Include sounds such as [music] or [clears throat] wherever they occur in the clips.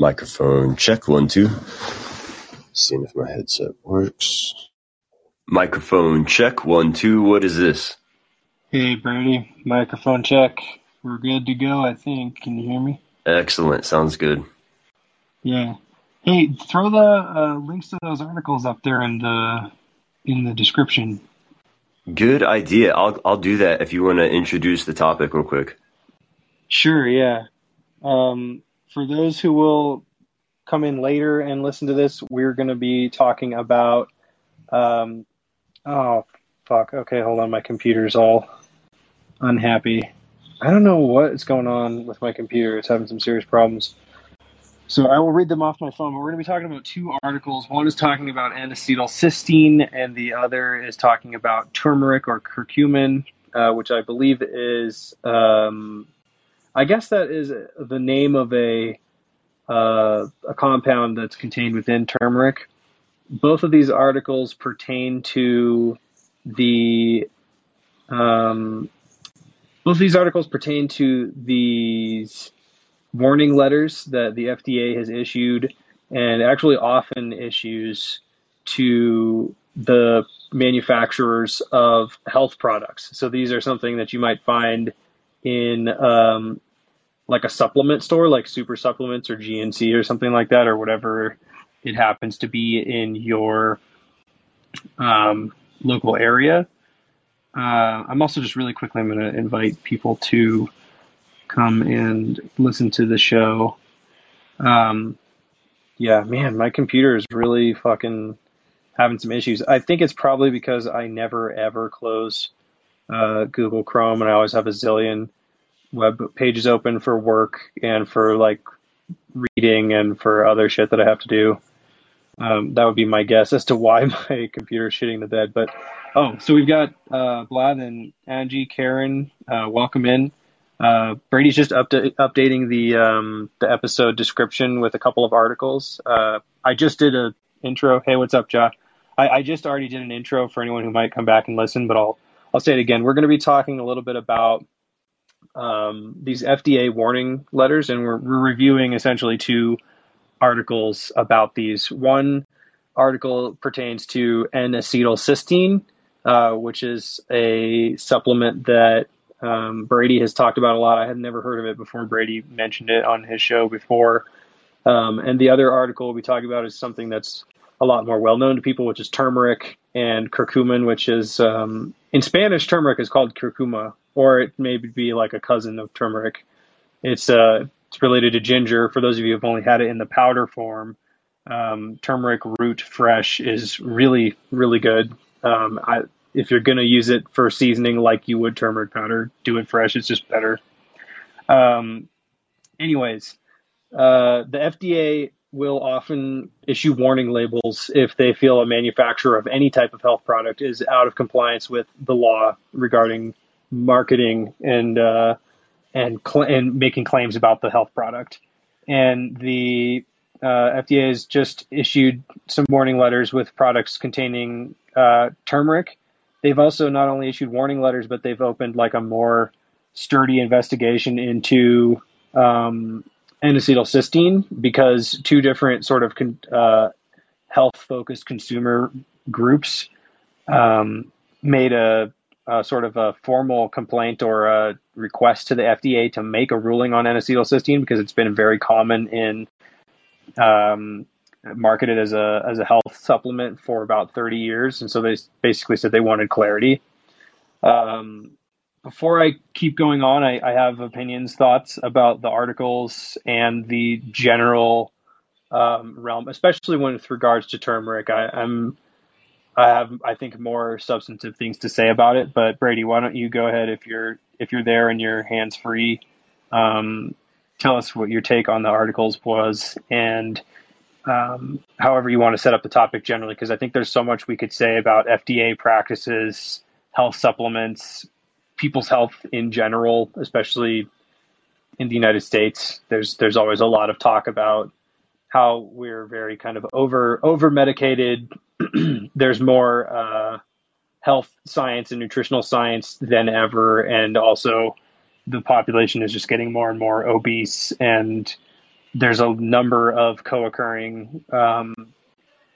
Microphone check one, two. Seeing if my headset works. Microphone check one, two. What is this? Hey, Brady. Microphone check. We're good to go, I think. Can you hear me? Excellent. Sounds good. Yeah. Hey, throw the uh, links to those articles up there in the in the description. Good idea. I'll I'll do that if you want to introduce the topic real quick. Sure. Yeah. Um, for those who will come in later and listen to this, we're going to be talking about. Um, oh, fuck. Okay, hold on. My computer's all unhappy. I don't know what is going on with my computer. It's having some serious problems. So I will read them off my phone. But we're going to be talking about two articles. One is talking about N-acetylcysteine, and the other is talking about turmeric or curcumin, uh, which I believe is, um, I guess that is the name of a uh, a compound that's contained within turmeric. Both of these articles pertain to the um, both of these articles pertain to these warning letters that the FDA has issued and actually often issues to the manufacturers of health products. So these are something that you might find in um, like a supplement store, like Super Supplements or GNC or something like that, or whatever it happens to be in your um, local area. Uh, I'm also just really quickly, I'm going to invite people to come and listen to the show. Um, yeah, man, my computer is really fucking having some issues. I think it's probably because I never ever close uh, Google Chrome and I always have a zillion web pages open for work and for like reading and for other shit that I have to do. Um, that would be my guess as to why [laughs] my computer is shitting the bed. But oh, so we've got uh, Vlad and Angie, Karen, uh, welcome in. Uh, Brady's just updating the um, the episode description with a couple of articles. Uh, I just did a intro. Hey, what's up, Josh? I, I, just already did an intro for anyone who might come back and listen, but I'll I'll say it again. We're going to be talking a little bit about um, these FDA warning letters, and we're, we're reviewing essentially two articles about these. One article pertains to N-acetylcysteine, uh, which is a supplement that um, Brady has talked about a lot. I had never heard of it before. Brady mentioned it on his show before. Um, and the other article be talking about is something that's a lot more well known to people, which is turmeric and curcumin, which is um, in Spanish, turmeric is called curcuma, or it may be like a cousin of turmeric. It's uh, it's related to ginger. For those of you who've only had it in the powder form, um, turmeric root fresh is really really good. Um, I, if you're to use it for seasoning like you would turmeric powder, do it fresh. It's just better. Um, anyways, uh, the FDA will often issue warning labels if they feel a manufacturer of any type of health product is out of compliance with the law regarding marketing and uh, and cl- and making claims about the health product. And the uh, FDA has just issued some warning letters with products containing uh, turmeric they've also not only issued warning letters, but they've opened like a more sturdy investigation into um, N-acetylcysteine because two different sort of con- uh, health-focused consumer groups um, made a, a, sort of a formal complaint or a request to the FDA to make a ruling on N-acetylcysteine because it's been very common in um, marketed as a as a health supplement for about 30 years, and so they basically said they wanted clarity. Um, before I keep going on, I, I, have opinions, thoughts about the articles and the general um, realm, especially when with regards to turmeric. I, I'm I have I think more substantive things to say about it. But Brady, why don't you go ahead if you're if you're there and you're hands free? Um, tell us what your take on the articles was and um, however you want to set up the topic generally, because I think there's so much we could say about FDA practices, health supplements, people's health in general, especially in the United States. There's there's always a lot of talk about how we're very kind of over over medicated. [clears throat] there's more uh, health science and nutritional science than ever, and also the population is just getting more and more obese and there's a number of co-occurring um,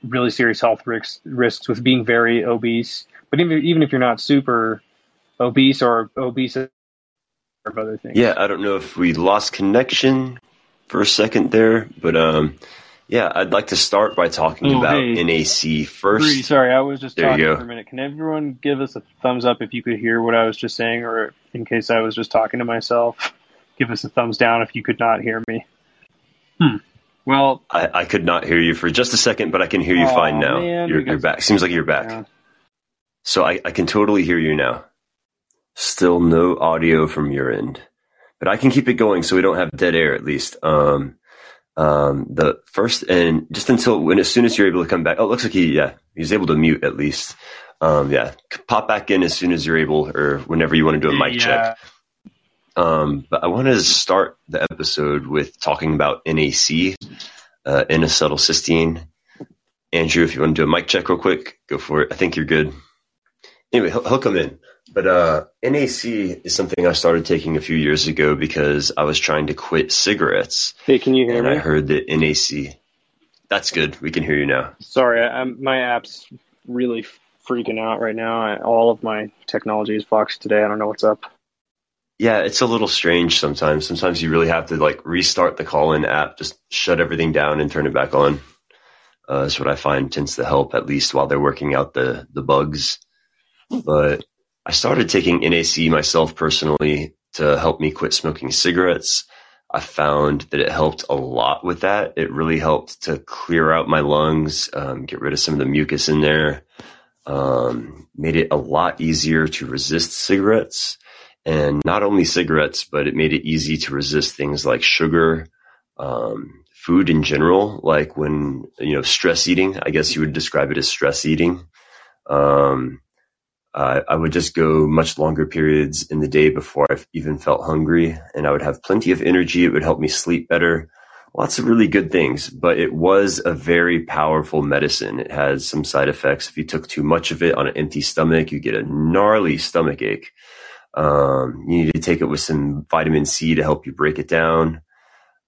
really serious health risks risks with being very obese. But even even if you're not super obese or obese of other things. Yeah, I don't know if we lost connection for a second there, but um, yeah, I'd like to start by talking Oh, about hey. NAC first. Bree, sorry, I was just There you talking go. for a minute. Can everyone give us a thumbs up if you could hear what I was just saying, or in case I was just talking to myself, give us a thumbs down if you could not hear me. Hmm. Well, I, I could not hear you for just a second, but I can hear you Aw, fine now. man, you're, you're back. Seems like you're back. yeah. So I, I can totally hear you now. Still no audio from your end, but I can keep it going so we don't have dead air at least. Um, um, the first and just until when as soon as you're able to come back. Oh, it looks like he yeah he's able to mute at least. Um, yeah, pop back in as soon as you're able or whenever you want to do a mic check. Um, but I wanted to start the episode with talking about NAC, uh, N-acetylcysteine. Andrew, if you want to do a mic check real quick, go for it. I think you're good. Anyway, he'll, he'll come in. But uh, NAC is something I started taking a few years ago because I was trying to quit cigarettes, Hey, can you hear and me? I heard that NAC. That's good. We can hear you now. Sorry, I, I'm, my app's really freaking out right now. I, all of my technology is fucked today. I don't know what's up. Yeah, it's a little strange sometimes. Sometimes you really have to like restart the call-in app, just shut everything down and turn it back on. Uh, that's what I find tends to help, at least while they're working out the the bugs. But I started taking NAC myself personally to help me quit smoking cigarettes. I found that it helped a lot with that. It really helped to clear out my lungs, um, get rid of some of the mucus in there, um, made it a lot easier to resist cigarettes and not only cigarettes, but it made it easy to resist things like sugar, um, food in general, like when, you know, stress eating, I guess you would describe it as stress eating. Um, uh, I would just go much longer periods in the day before I even felt hungry and I would have plenty of energy. It would help me sleep better. Lots of really good things, but it was a very powerful medicine. It has some side effects. If you took too much of it on an empty stomach, you get a gnarly stomach ache. Um, you need to take it with some vitamin C to help you break it down.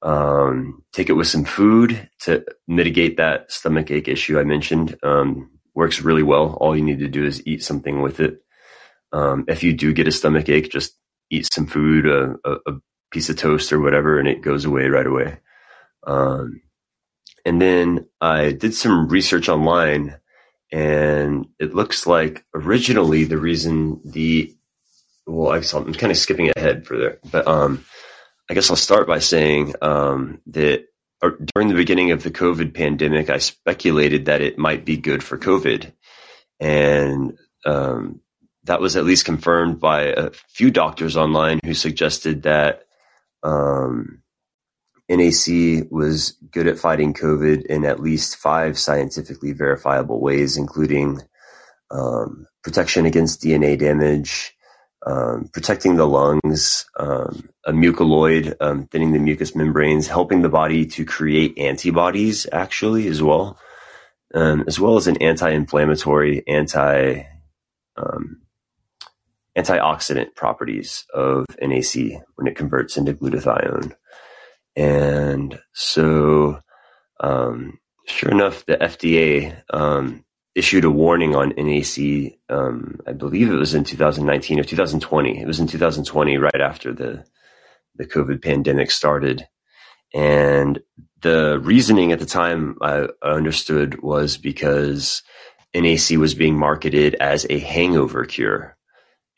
Um, take it with some food to mitigate that stomach ache issue I mentioned. Um, works really well. All you need to do is eat something with it. Um, if you do get a stomach ache, just eat some food, a, a, piece of toast or whatever, and it goes away right away. Um, and then I did some research online, and it looks like originally the reason the well, I I'm kind of skipping ahead for there, but um, I guess I'll start by saying um, that during the beginning of the COVID pandemic, I speculated that it might be good for COVID, and um, that was at least confirmed by a few doctors online who suggested that um, NAC was good at fighting COVID in at least five scientifically verifiable ways, including um, protection against DNA damage, um, protecting the lungs, um, a mucoid, um, thinning the mucous membranes, helping the body to create antibodies actually as well, um, as well as an anti-inflammatory, anti um, antioxidant properties of NAC when it converts into glutathione. And so, um, sure enough, the FDA um, issued a warning on NAC. Um, I believe it was in 2019 or 2020. It was in 2020, right after the the COVID pandemic started. And the reasoning at the time I understood was because NAC was being marketed as a hangover cure.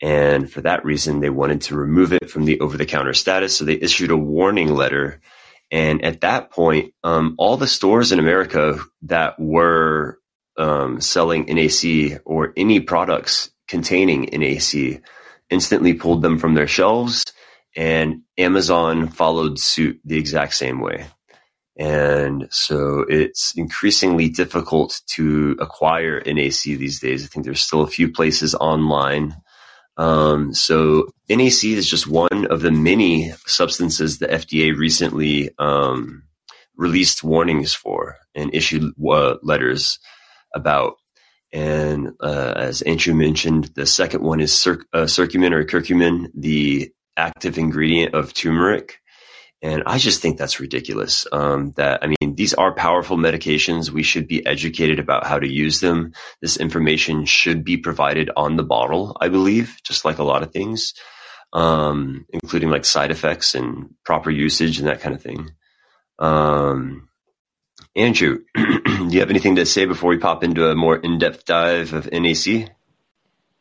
And for that reason, they wanted to remove it from the over the counter status. So they issued a warning letter. And at that point, um, all the stores in America that were um, selling NAC or any products containing NAC instantly pulled them from their shelves. And Amazon followed suit the exact same way. And so it's increasingly difficult to acquire NAC these days. I think there's still a few places online um, so NAC is just one of the many substances the FDA recently um, released warnings for and issued uh, letters about. And uh, as Andrew mentioned, the second one is cir- uh, curcumin or curcumin, the active ingredient of turmeric. And I just think that's ridiculous. Um, that, I mean, these are powerful medications. We should be educated about how to use them. This information should be provided on the bottle, I believe, just like a lot of things, um, including like side effects and proper usage and that kind of thing. Um, Andrew, [clears throat] do you have anything to say before we pop into a more in-depth dive of NAC?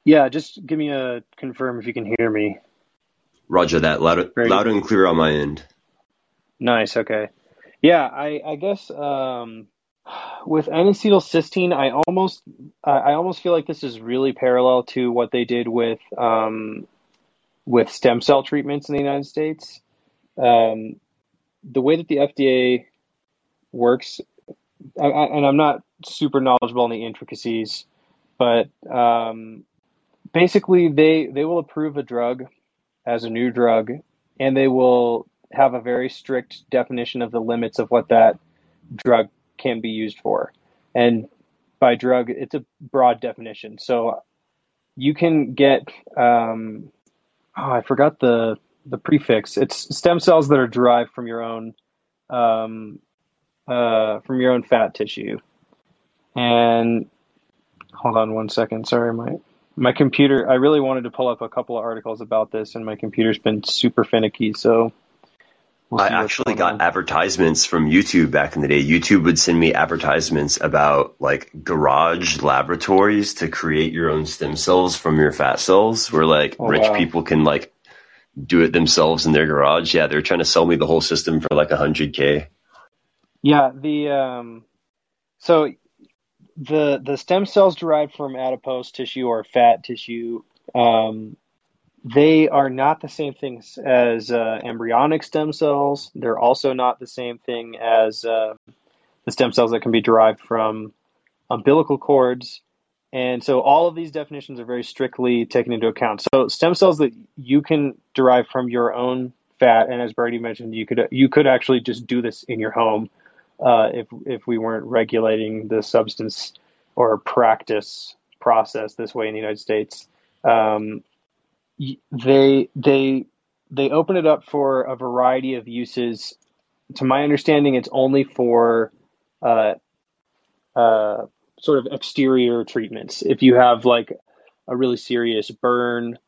Yeah, just give me a confirm if you can hear me. Roger that. Loud, loud and clear on my end. Nice. Okay. Yeah, I, I guess um, with N-acetylcysteine, I almost I almost feel like this is really parallel to what they did with um, with stem cell treatments in the United States. Um, the way that the FDA works, I, I, and I'm not super knowledgeable in the intricacies, but um, basically they they will approve a drug as a new drug, and they will have a very strict definition of the limits of what that drug can be used for. And by drug, it's a broad definition. So you can get, um, oh, I forgot the the prefix. It's stem cells that are derived from your own um, uh, from your own fat tissue. And hold on one second. Sorry, my my computer. I really wanted to pull up a couple of articles about this, and my computer's been super finicky. So we'll I actually got on. advertisements from YouTube back in the day. YouTube would send me advertisements about like garage laboratories to create your own stem cells from your fat cells, where like oh, rich wow. people can like do it themselves in their garage. Yeah, they're trying to sell me the whole system for like a hundred k. Yeah, the um, so the the stem cells derived from adipose tissue or fat tissue, um, they are not the same things as uh, embryonic stem cells. They're also not the same thing as uh, the stem cells that can be derived from umbilical cords. And so all of these definitions are very strictly taken into account. So stem cells that you can derive from your own fat, and as Brady mentioned, you could you could actually just do this in your home uh, if if we weren't regulating the substance or practice process this way in the United States. Um, they they they open it up for a variety of uses. To my understanding, it's only for uh, uh, sort of exterior treatments. If you have like a really serious burn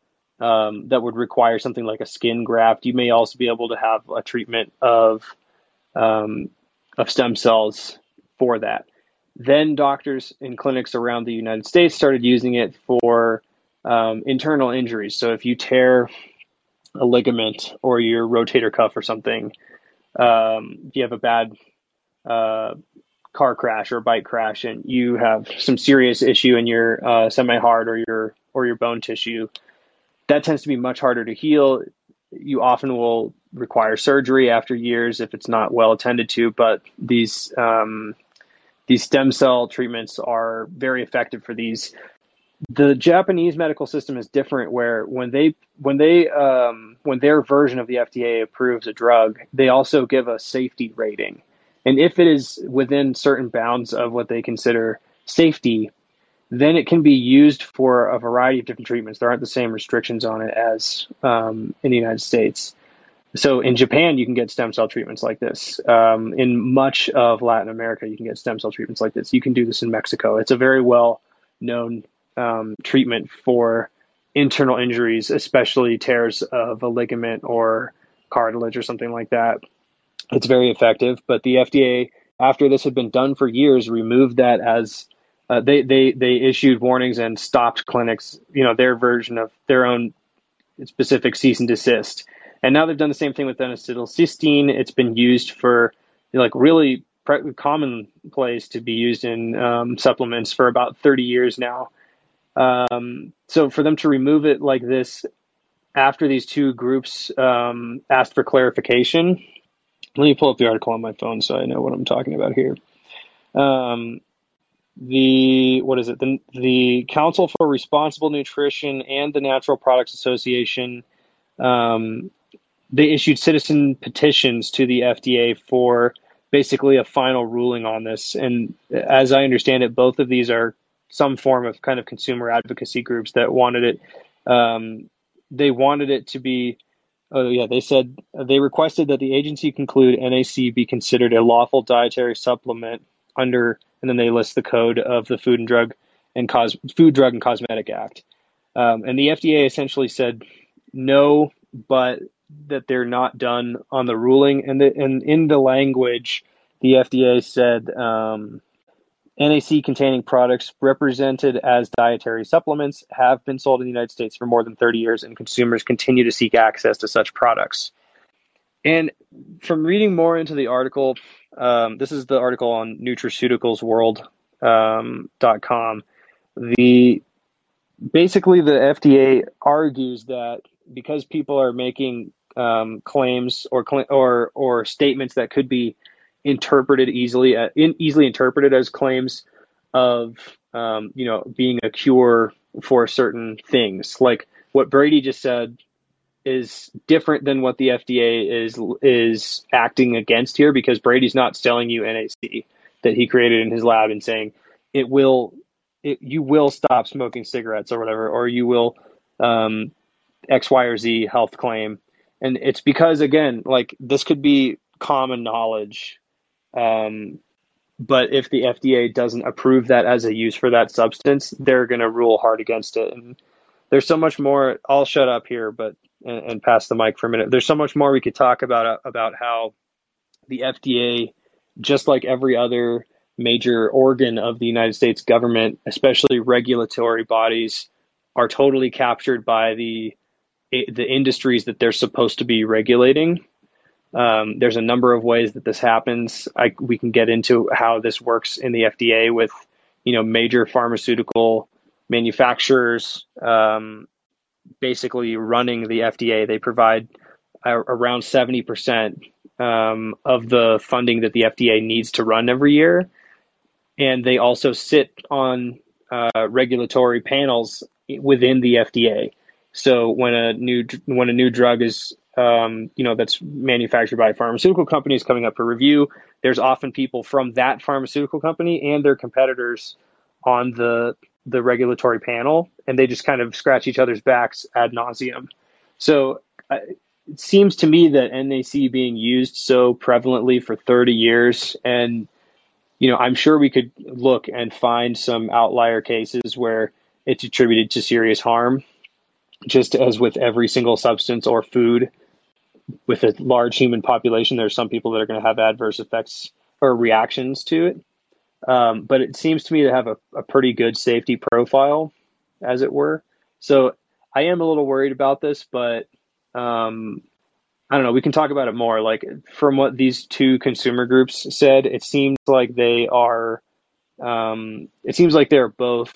um, that would require something like a skin graft, you may also be able to have a treatment of um, of stem cells for that. Then doctors in clinics around the United States started using it for um, internal injuries. So if you tear a ligament or your rotator cuff or something, um, if you have a bad uh, car crash or bike crash and you have some serious issue in your uh, semi-hard or your or your bone tissue, that tends to be much harder to heal. You often will require surgery after years if it's not well attended to. But these um, these stem cell treatments are very effective for these. The Japanese medical system is different, where when they when they um, when their version of the FDA approves a drug, they also give a safety rating, and if it is within certain bounds of what they consider safety, then it can be used for a variety of different treatments. There aren't the same restrictions on it as um, in the United States. So in Japan, you can get stem cell treatments like this. Um, in much of Latin America, you can get stem cell treatments like this. You can do this in Mexico. It's a very well known um, treatment for internal injuries, especially tears of a ligament or cartilage or something like that. It's very effective. But the FDA, after this had been done for years, removed that as uh, they they they issued warnings and stopped clinics. You know their version of their own specific cease and desist and now they've done the same thing with N-acetylcysteine. It's been used for like really pre- commonplace to be used in um, supplements for about 30 years now. Um, so for them to remove it like this after these two groups um, asked for clarification, let me pull up the article on my phone so I know what I'm talking about here. Um, the what is it? The the Council for Responsible Nutrition and the Natural Products Association um, they issued citizen petitions to the FDA for basically a final ruling on this. And as I understand it, both of these are some form of kind of consumer advocacy groups that wanted it. Um, they wanted it to be Oh yeah, they said they requested that the agency conclude NAC be considered a lawful dietary supplement under, and then they list the code of the Food and Drug and Cos Food, Drug and Cosmetic Act. Um, and the FDA essentially said no, but that they're not done on the ruling. And, the, and in the language, the FDA said um, NAC containing products represented as dietary supplements have been sold in the United States for more than 30 years, and consumers continue to seek access to such products. And from reading more into the article, um, this is the article on nutraceuticalsworld.com. Um, the basically the FDA argues that because people are making um, claims or or or statements that could be interpreted easily uh, in, easily interpreted as claims of um, you know being a cure for certain things. Like what Brady just said is different than what the FDA is is acting against here because Brady's not selling you NAC that he created in his lab and saying it will it, you will stop smoking cigarettes or whatever or you will um, X Y or Z health claim and it's because again like this could be common knowledge um, but if the FDA doesn't approve that as a use for that substance, they're going to rule hard against it. And there's so much more. I'll shut up here, but and, and, pass the mic for a minute. There's so much more we could talk about uh, about how the FDA, just like every other major organ of the United States government, especially regulatory bodies, are totally captured by the the industries that they're supposed to be regulating um, there's a number of ways that this happens. I, we can get into how this works in the FDA with, you know, major pharmaceutical manufacturers um, basically running the FDA. They provide around 70% um, of the funding that the FDA needs to run every year. And they also sit on uh, regulatory panels within the FDA. So when a new when a new drug is um, you know, that's manufactured by pharmaceutical companies coming up for review. There's often people from that pharmaceutical company and their competitors on the the regulatory panel, and they just kind of scratch each other's backs ad nauseum. So uh, it seems to me that NAC being used so prevalently for 30 years, and you know, I'm sure we could look and find some outlier cases where it's attributed to serious harm, just as with every single substance or food with a large human population, there's some people that are going to have adverse effects or reactions to it. Um, but it seems to me to have a, a pretty good safety profile, as it were. So I am a little worried about this, but um, I don't know. We can talk about it more. Like from what these two consumer groups said, it seems like they are. Um, it seems like they're both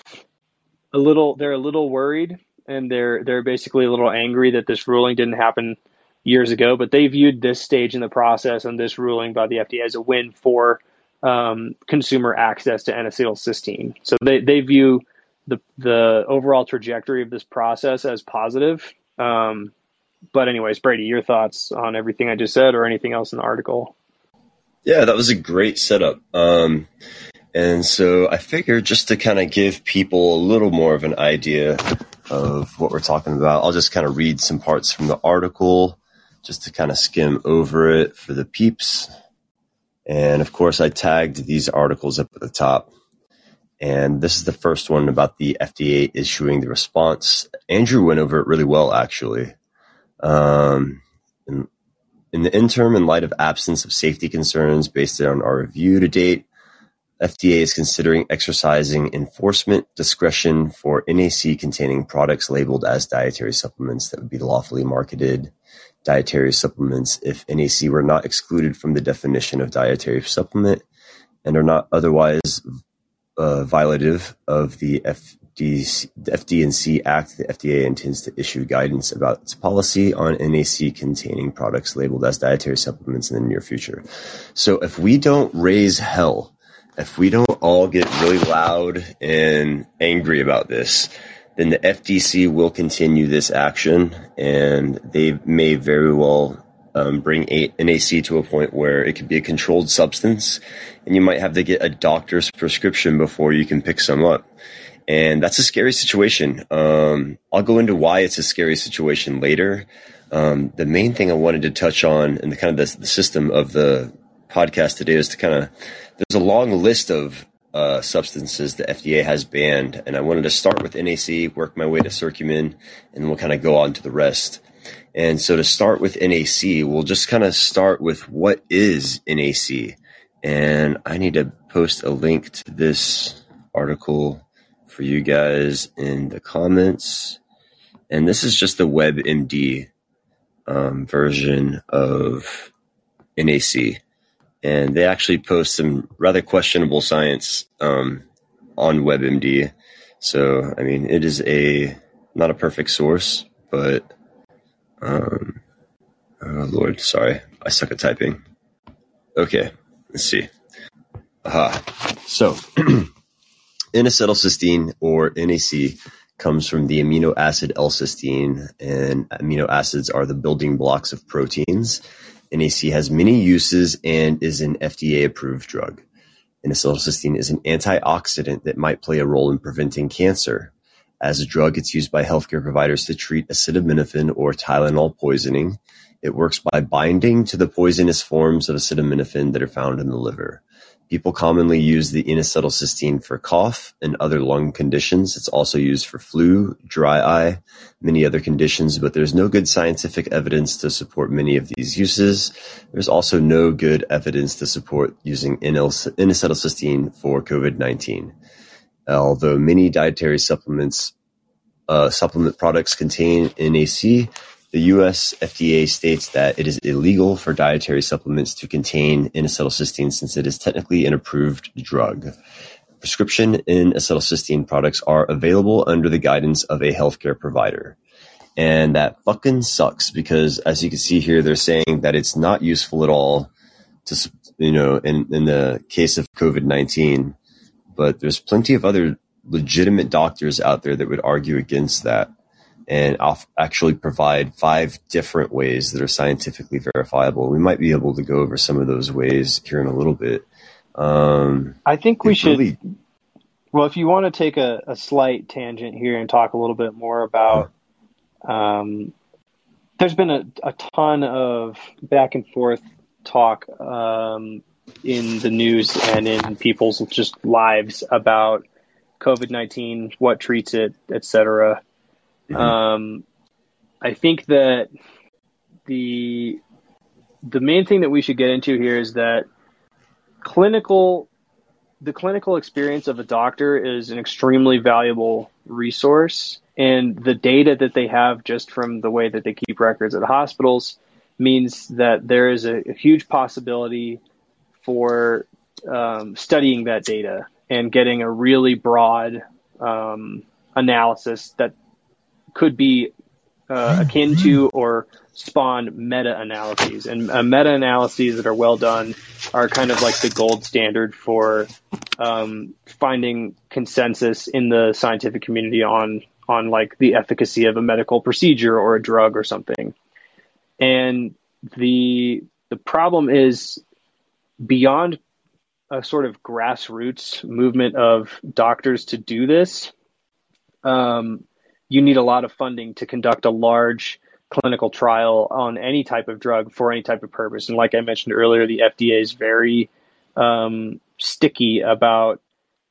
a little. They're a little worried, and they're they're basically a little angry that this ruling didn't happen years ago, but they viewed this stage in the process and this ruling by the FDA as a win for um, consumer access to N-acetylcysteine. So they, they view the the overall trajectory of this process as positive. Um, but anyways, Brady, your thoughts on everything I just said, or anything else in the article? Yeah, that was a great setup. Um, and so I figured just to kind of give people a little more of an idea of what we're talking about, I'll just kind of read some parts from the article just to kind of skim over it for the peeps. And of course, I tagged these articles up at the top. And this is the first one about the FDA issuing the response. Andrew went over it really well, actually. Um, in, in the interim, in light of absence of safety concerns based on our review to date, FDA is considering exercising enforcement discretion for NAC containing products labeled as dietary supplements that would be lawfully marketed dietary supplements if NAC were not excluded from the definition of dietary supplement and are not otherwise uh, violative of the FD, FD&C Act, the FDA intends to issue guidance about its policy on NAC containing products labeled as dietary supplements in the near future. So if we don't raise hell, if we don't all get really loud and angry about this, then the FDC will continue this action, and they may very well um, bring a- NAC to a point where it could be a controlled substance, and you might have to get a doctor's prescription before you can pick some up. And that's a scary situation. Um, I'll go into why it's a scary situation later. Um, the main thing I wanted to touch on and the kind of the, the system of the podcast today is to kind of there's a long list of uh, substances the FDA has banned, and I wanted to start with NAC, work my way to curcumin, and we'll kind of go on to the rest. And so to start with NAC, we'll just kind of start with what is NAC. And I need to post a link to this article for you guys in the comments. And this is just the WebMD um, version of NAC. And they actually post some rather questionable science um, on WebMD. So, I mean, it is a not a perfect source, but um, oh Lord, sorry, I suck at typing. Okay, let's see. Aha. So, [clears throat] N-acetylcysteine or NAC comes from the amino acid L-cysteine, and amino acids are the building blocks of proteins. NAC has many uses and is an FDA-approved drug. N-acetylcysteine is an antioxidant that might play a role in preventing cancer. As a drug, it's used by healthcare providers to treat acetaminophen or Tylenol poisoning. It works by binding to the poisonous forms of acetaminophen that are found in the liver. People commonly use the N-acetylcysteine for cough and other lung conditions. It's also used for flu, dry eye, many other conditions, but there's no good scientific evidence to support many of these uses. There's also no good evidence to support using N-acetylcysteine for COVID-19. Although many dietary supplements uh, supplement products contain NAC, the U.S. FDA states that it is illegal for dietary supplements to contain N-acetylcysteine since it is technically an approved drug. Prescription N-acetylcysteine products are available under the guidance of a healthcare provider. And that fucking sucks because as you can see here, they're saying that it's not useful at all to, you know, in, in the case of COVID-19 but there's plenty of other legitimate doctors out there that would argue against that. And I'll actually provide five different ways that are scientifically verifiable. We might be able to go over some of those ways here in a little bit. Um, I think we should. Really, well, if you want to take a, a, slight tangent here and talk a little bit more about, um, there's been a, a ton of back and forth talk um, in the news and in people's just lives about COVID nineteen, what treats it, etc. Mm-hmm. Um, I think that the the main thing that we should get into here is that clinical the clinical experience of a doctor is an extremely valuable resource and the data that they have just from the way that they keep records at hospitals means that there is a, a huge possibility for um, studying that data and getting a really broad um, analysis that could be uh, akin to or spawn meta analyses. And uh, meta analyses that are well done are kind of like the gold standard for um, finding consensus in the scientific community on on like the efficacy of a medical procedure or a drug or something. And the the problem is beyond a sort of grassroots movement of doctors to do this, um, you need a lot of funding to conduct a large clinical trial on any type of drug for any type of purpose. And like I mentioned earlier, the FDA is very um, sticky about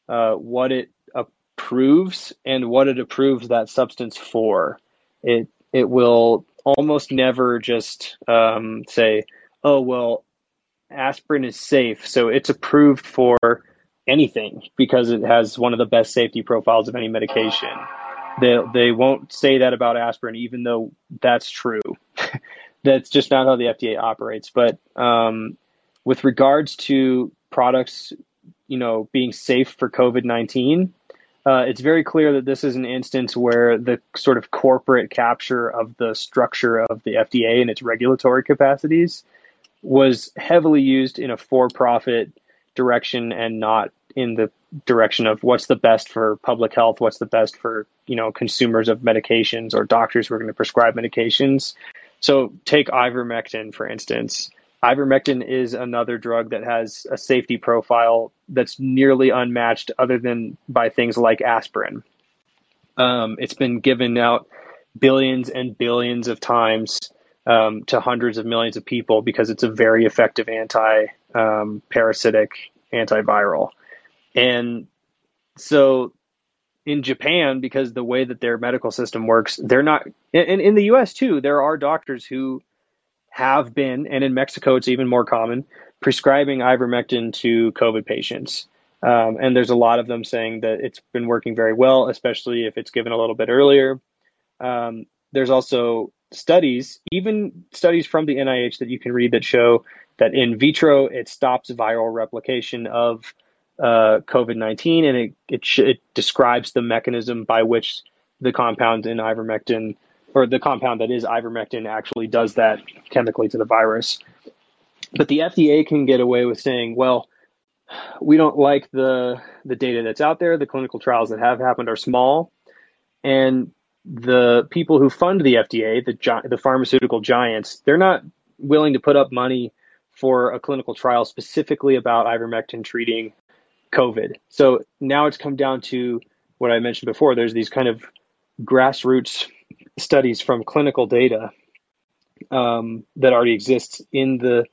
uh, what it approves and what it approves that substance for. It it will almost never just um, say, "Oh well, aspirin is safe, so it's approved for anything because it has one of the best safety profiles of any medication. They they won't say that about aspirin, even though that's true. [laughs] that's just not how the FDA operates. But um, with regards to products, you know, being safe for COVID nineteen, uh, it's very clear that this is an instance where the sort of corporate capture of the structure of the FDA and its regulatory capacities was heavily used in a for-profit direction and not in the direction of what's the best for public health, what's the best for you know consumers of medications or doctors who are going to prescribe medications. So take ivermectin for instance. Ivermectin is another drug that has a safety profile that's nearly unmatched, other than by things like aspirin. Um, it's been given out billions and billions of times um, to hundreds of millions of people because it's a very effective anti um, parasitic antiviral. And so in Japan, because the way that their medical system works, they're not, and in the US too, there are doctors who have been, and in Mexico it's even more common, prescribing ivermectin to COVID patients. Um, and there's a lot of them saying that it's been working very well, especially if it's given a little bit earlier. Um, there's also studies, even studies from the NIH that you can read that show that in vitro it stops viral replication of uh, COVID 19 and it, it, sh- it describes the mechanism by which the compound in ivermectin or the compound that is ivermectin actually does that chemically to the virus. But the FDA can get away with saying, well, we don't like the the data that's out there. The clinical trials that have happened are small, and the people who fund the FDA, the the pharmaceutical giants, they're not willing to put up money for a clinical trial specifically about ivermectin treating COVID. So now it's come down to what I mentioned before. There's these kind of grassroots studies from clinical data um, that already exists in the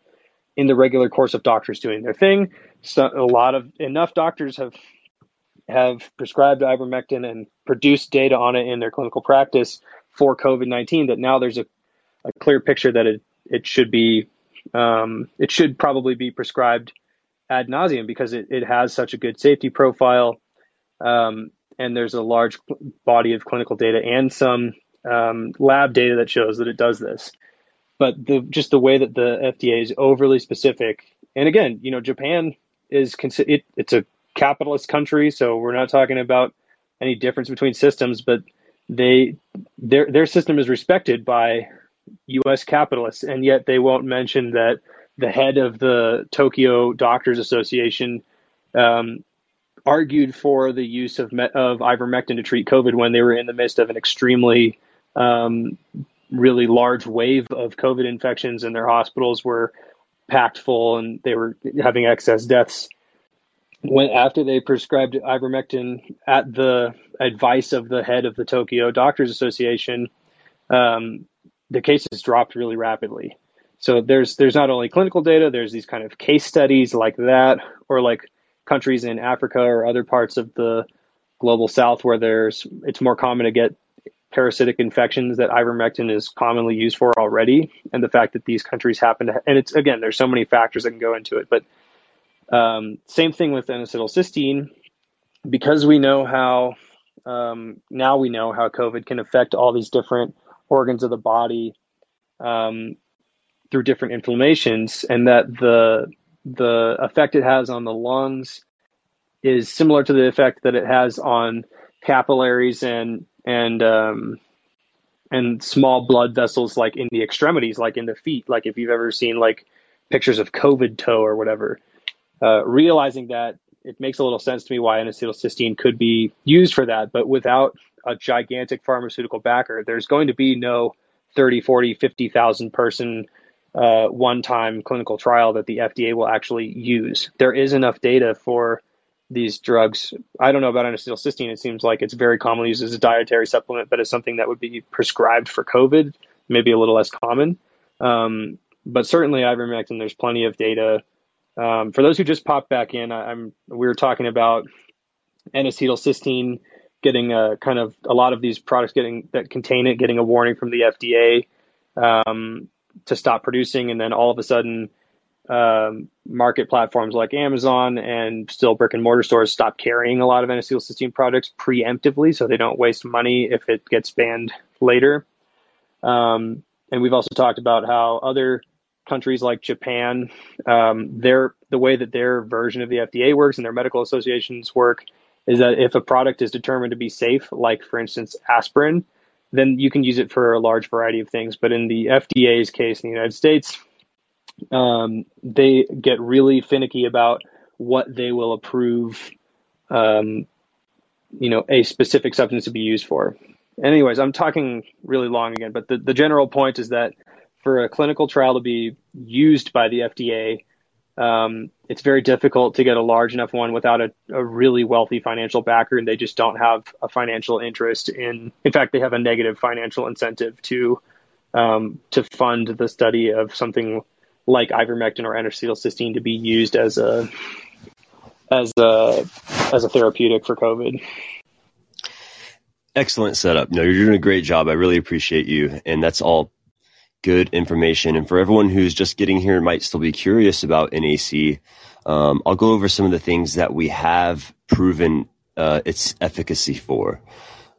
in the regular course of doctors doing their thing. So a lot of enough doctors have have prescribed ivermectin and produced data on it in their clinical practice for COVID nineteen that now there's a, a clear picture that it it should be um, it should probably be prescribed ad nauseum because it, it has such a good safety profile um, and there's a large body of clinical data and some um, lab data that shows that it does this. But the just the way that the FDA is overly specific, and again, you know, Japan is it, it's a capitalist country, so we're not talking about any difference between systems, but they their their system is respected by U.S. capitalists, and yet they won't mention that the head of the Tokyo Doctors Association um, argued for the use of of ivermectin to treat COVID when they were in the midst of an extremely um, really large wave of COVID infections, and their hospitals were packed full, and they were having excess deaths. When after they prescribed ivermectin at the advice of the head of the Tokyo Doctors Association, um, the cases dropped really rapidly. So there's there's not only clinical data, there's these kind of case studies like that, or like countries in Africa or other parts of the global south where there's it's more common to get parasitic infections that ivermectin is commonly used for already, and the fact that these countries happen to, and it's again, there's so many factors that can go into it, but um, same thing with N-acetylcysteine, because we know how um, now we know how COVID can affect all these different organs of the body um, through different inflammations, and that the the effect it has on the lungs is similar to the effect that it has on capillaries and and um, and small blood vessels like in the extremities, like in the feet. Like if you've ever seen like pictures of COVID toe or whatever, uh, realizing that it makes a little sense to me why N-acetylcysteine could be used for that, but without a gigantic pharmaceutical backer, there's going to be no 30, 40, 50,000 person uh, one time clinical trial that the FDA will actually use. There is enough data for these drugs. I don't know about N-acetylcysteine. It seems like it's very commonly used as a dietary supplement, but it's something that would be prescribed for COVID, maybe a little less common. Um, but certainly ivermectin, there's plenty of data. Um, for those who just popped back in, I, am we were talking about N-acetylcysteine getting a kind of a lot of these products getting that contain it getting a warning from the FDA um, to stop producing, and then all of a sudden um, market platforms like Amazon and still brick and mortar stores stop carrying a lot of N-acetylcysteine products preemptively, so they don't waste money if it gets banned later. Um, and we've also talked about how other countries like Japan, um, their the way that their version of the FDA works and their medical associations work is that if a product is determined to be safe, like for instance aspirin, then you can use it for a large variety of things. But in the FDA's case in the United States, um, they get really finicky about what they will approve, um, you know, a specific substance to be used for. Anyways, I'm talking really long again, but the, the general point is that for a clinical trial to be used by the FDA, um, it's very difficult to get a large enough one without a, a, really wealthy financial backer, and they just don't have a financial interest in. In fact, they have a negative financial incentive to um, to fund the study of something like ivermectin or N-acetylcysteine to be used as a as a as a therapeutic for COVID. Excellent setup. No, you're doing a great job. I really appreciate you, and that's all good information. And for everyone who's just getting here might still be curious about NAC, um, I'll go over some of the things that we have proven uh, its efficacy for.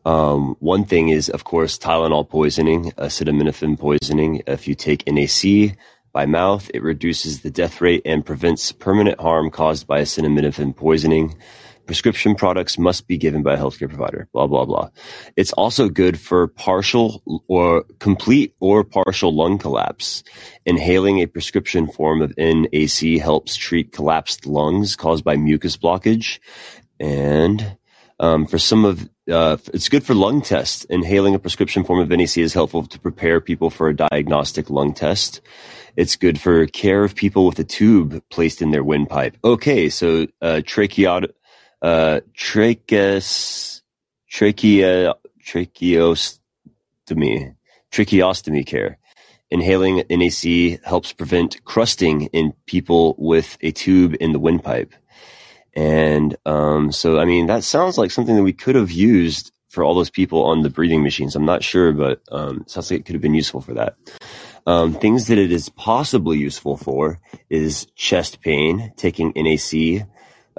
Um, one thing is, of course, Tylenol poisoning, acetaminophen poisoning. If you take NAC by mouth, it reduces the death rate and prevents permanent harm caused by acetaminophen poisoning. Prescription products must be given by a healthcare provider, blah, blah, blah. It's also good for partial or complete or partial lung collapse. Inhaling a prescription form of NAC helps treat collapsed lungs caused by mucus blockage. And um, for some of uh, it's good for lung tests. Inhaling a prescription form of NAC is helpful to prepare people for a diagnostic lung test. It's good for care of people with a tube placed in their windpipe. Okay, so uh, tracheot uh, tracheus, trachea, tracheostomy, tracheostomy care. Inhaling NAC helps prevent crusting in people with a tube in the windpipe. And um, so, I mean, that sounds like something that we could have used for all those people on the breathing machines. I'm not sure, but um, sounds like it could have been useful for that. Um, things that it is possibly useful for is chest pain, taking NAC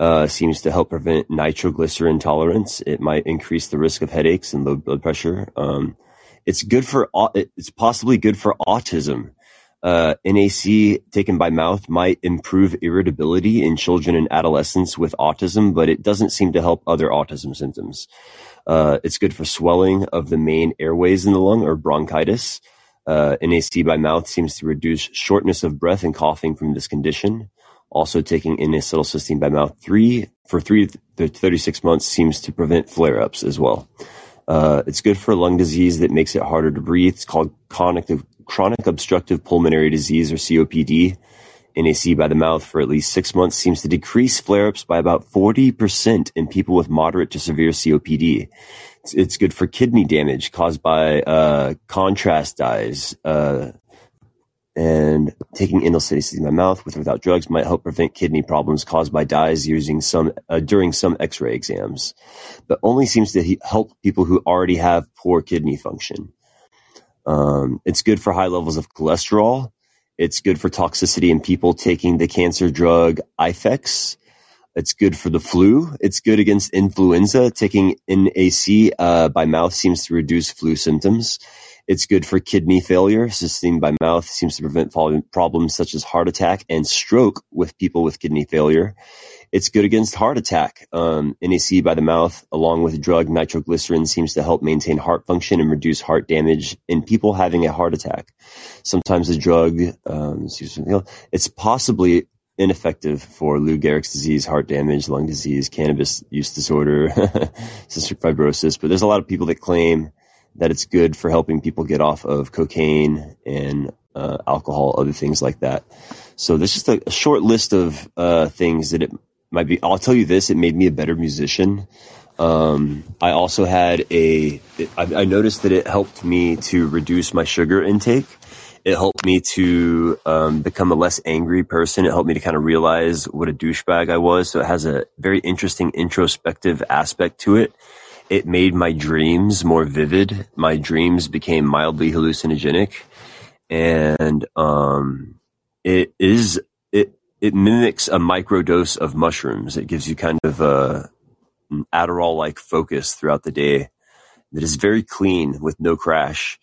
uh, seems to help prevent nitroglycerin tolerance. It might increase the risk of headaches and low blood pressure. Um, it's good for it's possibly good for autism. Uh, NAC taken by mouth might improve irritability in children and adolescents with autism, but it doesn't seem to help other autism symptoms. Uh, it's good for swelling of the main airways in the lung or bronchitis. Uh, NAC by mouth seems to reduce shortness of breath and coughing from this condition. Also taking N-acetylcysteine by mouth three for three to 36 months seems to prevent flare-ups as well. Uh, it's good for lung disease that makes it harder to breathe. It's called chronic, chronic obstructive pulmonary disease or COPD. NAC by the mouth for at least six months seems to decrease flare-ups by about 40% in people with moderate to severe COPD. It's, it's good for kidney damage caused by uh, contrast dyes, uh, and taking N-acetylcysteine in my mouth with or without drugs might help prevent kidney problems caused by dyes using some uh, during some X-ray exams, but only seems to help people who already have poor kidney function. Um, it's good for high levels of cholesterol. It's good for toxicity in people taking the cancer drug Ifex. It's good for the flu. It's good against influenza. Taking NAC uh, by mouth seems to reduce flu symptoms. It's good for kidney failure. Cysteine by mouth seems to prevent problems such as heart attack and stroke with people with kidney failure. It's good against heart attack. Um, NAC by the mouth, along with drug nitroglycerin, seems to help maintain heart function and reduce heart damage in people having a heart attack. Sometimes the drug, um, it's possibly ineffective for Lou Gehrig's disease, heart damage, lung disease, cannabis use disorder, [laughs] cystic fibrosis. But there's a lot of people that claim that it's good for helping people get off of cocaine and uh, alcohol, other things like that. So there's just a, a short list of uh, things that it might be. I'll tell you this: it made me a better musician. Um, I also had a. It, I, I noticed that it helped me to reduce my sugar intake. It helped me to um, become a less angry person. It helped me to kind of realize what a douchebag I was. So it has a very interesting introspective aspect to it it made my dreams more vivid. My dreams became mildly hallucinogenic, and um, it is it it mimics a microdose of mushrooms. It gives you kind of a Adderall like focus throughout the day that is very clean with no crash.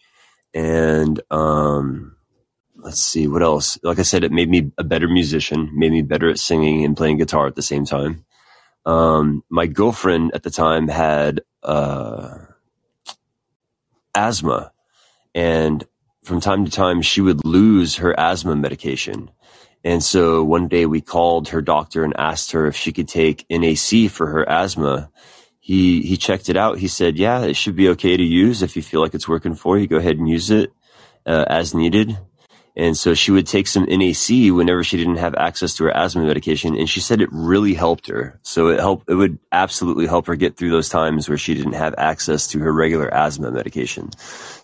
And um, let's see what else. Like I said, it made me a better musician, made me better at singing and playing guitar at the same time. Um, my girlfriend at the time had uh, asthma, and from time to time she would lose her asthma medication. And so one day we called her doctor and asked her if she could take NAC for her asthma. He he checked it out. He said, "Yeah, it should be okay to use if you feel like it's working for you. Go ahead and use it uh, as needed." And so she would take some NAC whenever she didn't have access to her asthma medication. And she said it really helped her. So it helped, it would absolutely help her get through those times where she didn't have access to her regular asthma medication.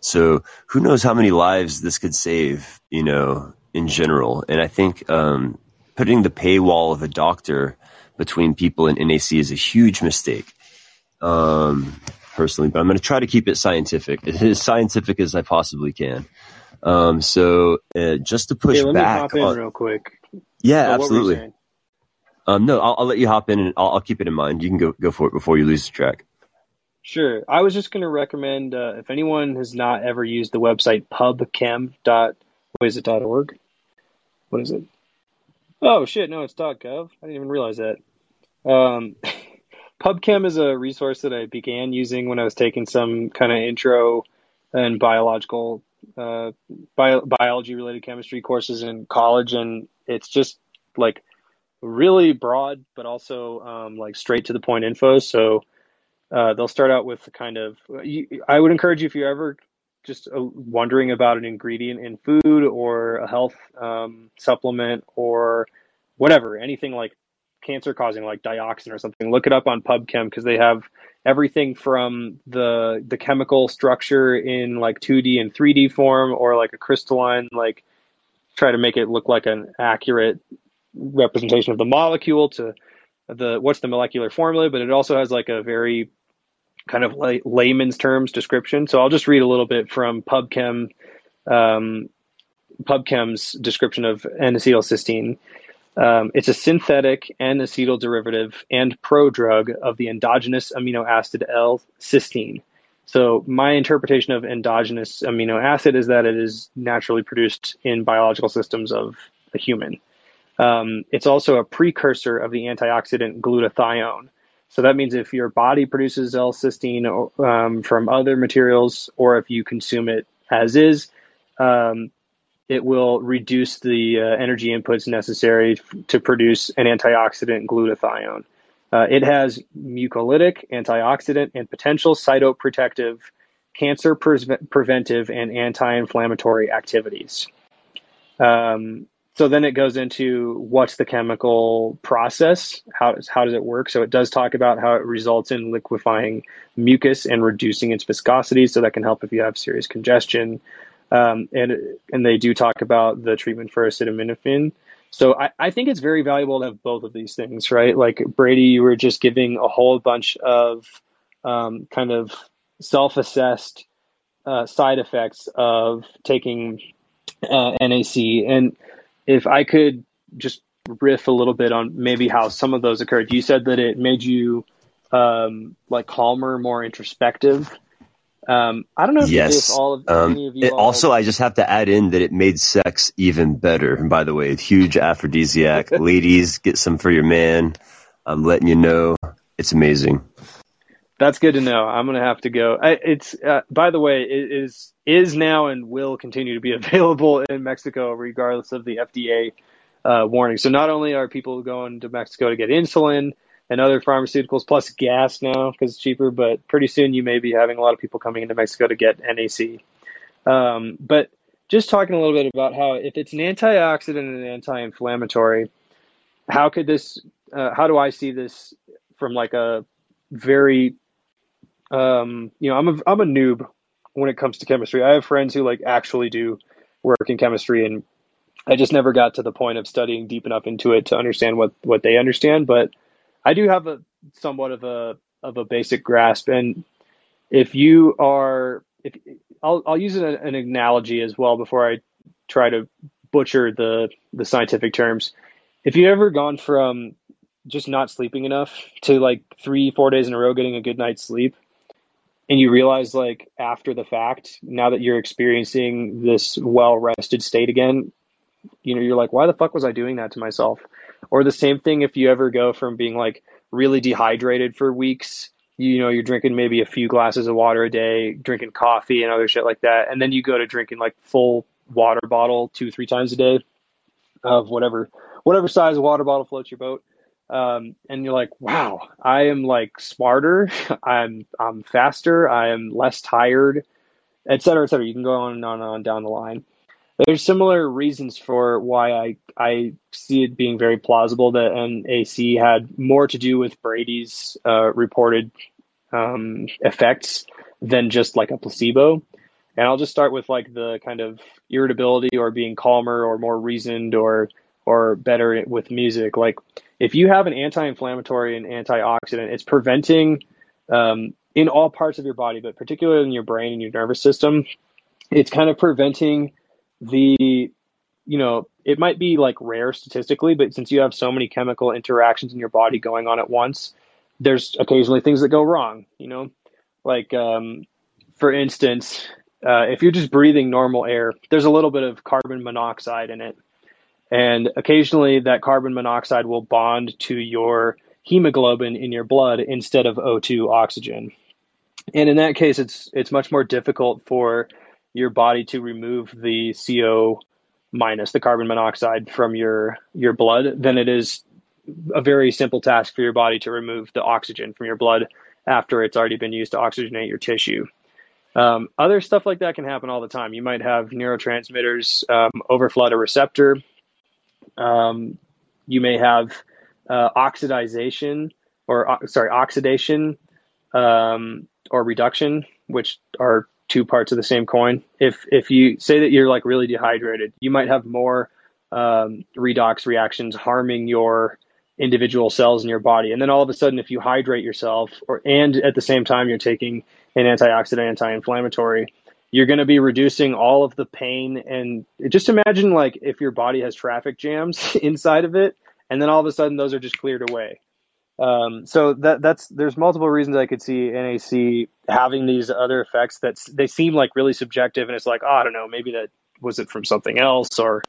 So who knows how many lives this could save, you know, in general. And I think, um, putting the paywall of a doctor between people and NAC is a huge mistake. Um, personally, but I'm going to try to keep it scientific, [laughs] as scientific as I possibly can. Um, so uh, just to push Hey, let back, me hop in on, real quick. yeah, Oh, what were you absolutely. Um, no, I'll, I'll let you hop in and I'll, I'll keep it in mind. You can go go for it before you lose the track. Sure. I was just going to recommend uh, if anyone has not ever used the website pubchem dot what is it dot org? What is it? Oh shit, no, it's dot gov. I didn't even realize that. Um, [laughs] PubChem is a resource that I began using when I was taking some kind of intro and biological uh, bio, biology related chemistry courses in college, and it's just like really broad, but also um, like straight to the point info. So uh, they'll start out with kind of. I would encourage you if you're ever just uh, wondering about an ingredient in food or a health um, supplement or whatever, anything like cancer causing like dioxin or something, look it up on PubChem because they have everything from the the chemical structure in like 2D and 3D form or like a crystalline like try to make it look like an accurate representation of the molecule to the what's the molecular formula, but it also has like a very kind of like layman's terms description. So I'll just read a little bit from PubChem um, PubChem's description of N-acetylcysteine. Um, it's a synthetic N-acetyl derivative and prodrug of the endogenous amino acid L-cysteine. So my interpretation of endogenous amino acid is that it is naturally produced in biological systems of a human. Um, it's also a precursor of the antioxidant glutathione. So that means if your body produces L-cysteine um, from other materials, or if you consume it as is, um, it will reduce the uh, energy inputs necessary f- to produce an antioxidant glutathione. Uh, it has mucolytic, antioxidant, and potential cytoprotective, cancer pre- preventive, and anti-inflammatory activities. Um, so then it goes into what's the chemical process, how does, how does it work? So it does talk about how it results in liquefying mucus and reducing its viscosity, so that can help if you have serious congestion. Um, and and they do talk about the treatment for acetaminophen. So I, I think it's very valuable to have both of these things, right? Like Brady, you were just giving a whole bunch of um, kind of self-assessed uh, side effects of taking uh, NAC, and if I could just riff a little bit on maybe how some of those occurred. You said that it made you um, like calmer, more introspective. Um, I don't know if, Yes. all of Um, any of you it, also, I just have to add in that it made sex even better. And by the way, huge aphrodisiac. [laughs] Ladies, get some for your man. I'm letting you know. It's amazing. That's good to know. I'm gonna have to go. I, it's uh, by the way, it is is now and will continue to be [laughs] available in Mexico, regardless of the FDA uh, warning. So not only are people going to Mexico to get insulin and other pharmaceuticals, plus gas now because it's cheaper, but pretty soon you may be having a lot of people coming into Mexico to get NAC. Um, but just talking a little bit about how if it's an antioxidant and anti-inflammatory, how could this? Uh, how do I see this from like a very um, you know, I'm a I'm a noob when it comes to chemistry. I have friends who like actually do work in chemistry, and I just never got to the point of studying deep enough into it to understand what what they understand. But I do have a somewhat of a of a basic grasp, and if you are, if I'll I'll use an, an analogy as well before I try to butcher the the scientific terms. If you've ever gone from just not sleeping enough to like three four days in a row getting a good night's sleep and you realize like after the fact now that you're experiencing this well rested state again you know you're like why the fuck was i doing that to myself or the same thing if you ever go from being like really dehydrated for weeks you know you're drinking maybe a few glasses of water a day drinking coffee and other shit like that and then you go to drinking like full water bottle two three times a day of whatever whatever size water bottle floats your boat um, and you're like, wow, I am like smarter, [laughs] I'm I'm faster, I am less tired, et cetera, et cetera. You can go on and on and on down the line. There's similar reasons for why I I see it being very plausible that NAC had more to do with Brady's uh, reported um, effects than just like a placebo. And I'll just start with like the kind of irritability or being calmer or more reasoned or or better with music. Like if you have an anti-inflammatory and antioxidant, it's preventing um, in all parts of your body, but particularly in your brain and your nervous system, it's kind of preventing the you know it might be like rare statistically but since you have so many chemical interactions in your body going on at once there's occasionally things that go wrong you know? Like um, for instance uh, if you're just breathing normal air there's a little bit of carbon monoxide in it. And occasionally that carbon monoxide will bond to your hemoglobin in your blood instead of O2 oxygen. And in that case it's it's much more difficult for your body to remove the CO minus the carbon monoxide from your your blood than it is a very simple task for your body to remove the oxygen from your blood after it's already been used to oxygenate your tissue. Um, other stuff like that can happen all the time. You might have neurotransmitters um, overflood a receptor. Um, you may have uh, oxidization or uh, sorry oxidation um, or reduction, which are two parts of the same coin. If if you say that you're like really dehydrated, you might have more um, redox reactions harming your individual cells in your body. And then all of a sudden, if you hydrate yourself, or and at the same time you're taking an antioxidant, anti-inflammatory, you're going to be reducing all of the pain. And just imagine like if your body has traffic jams [laughs] inside of it, and then all of a sudden those are just cleared away. Um, so that that's there's multiple reasons I could see NAC having these other effects that they seem like really subjective, and it's like oh, I don't know, maybe that was it from something else or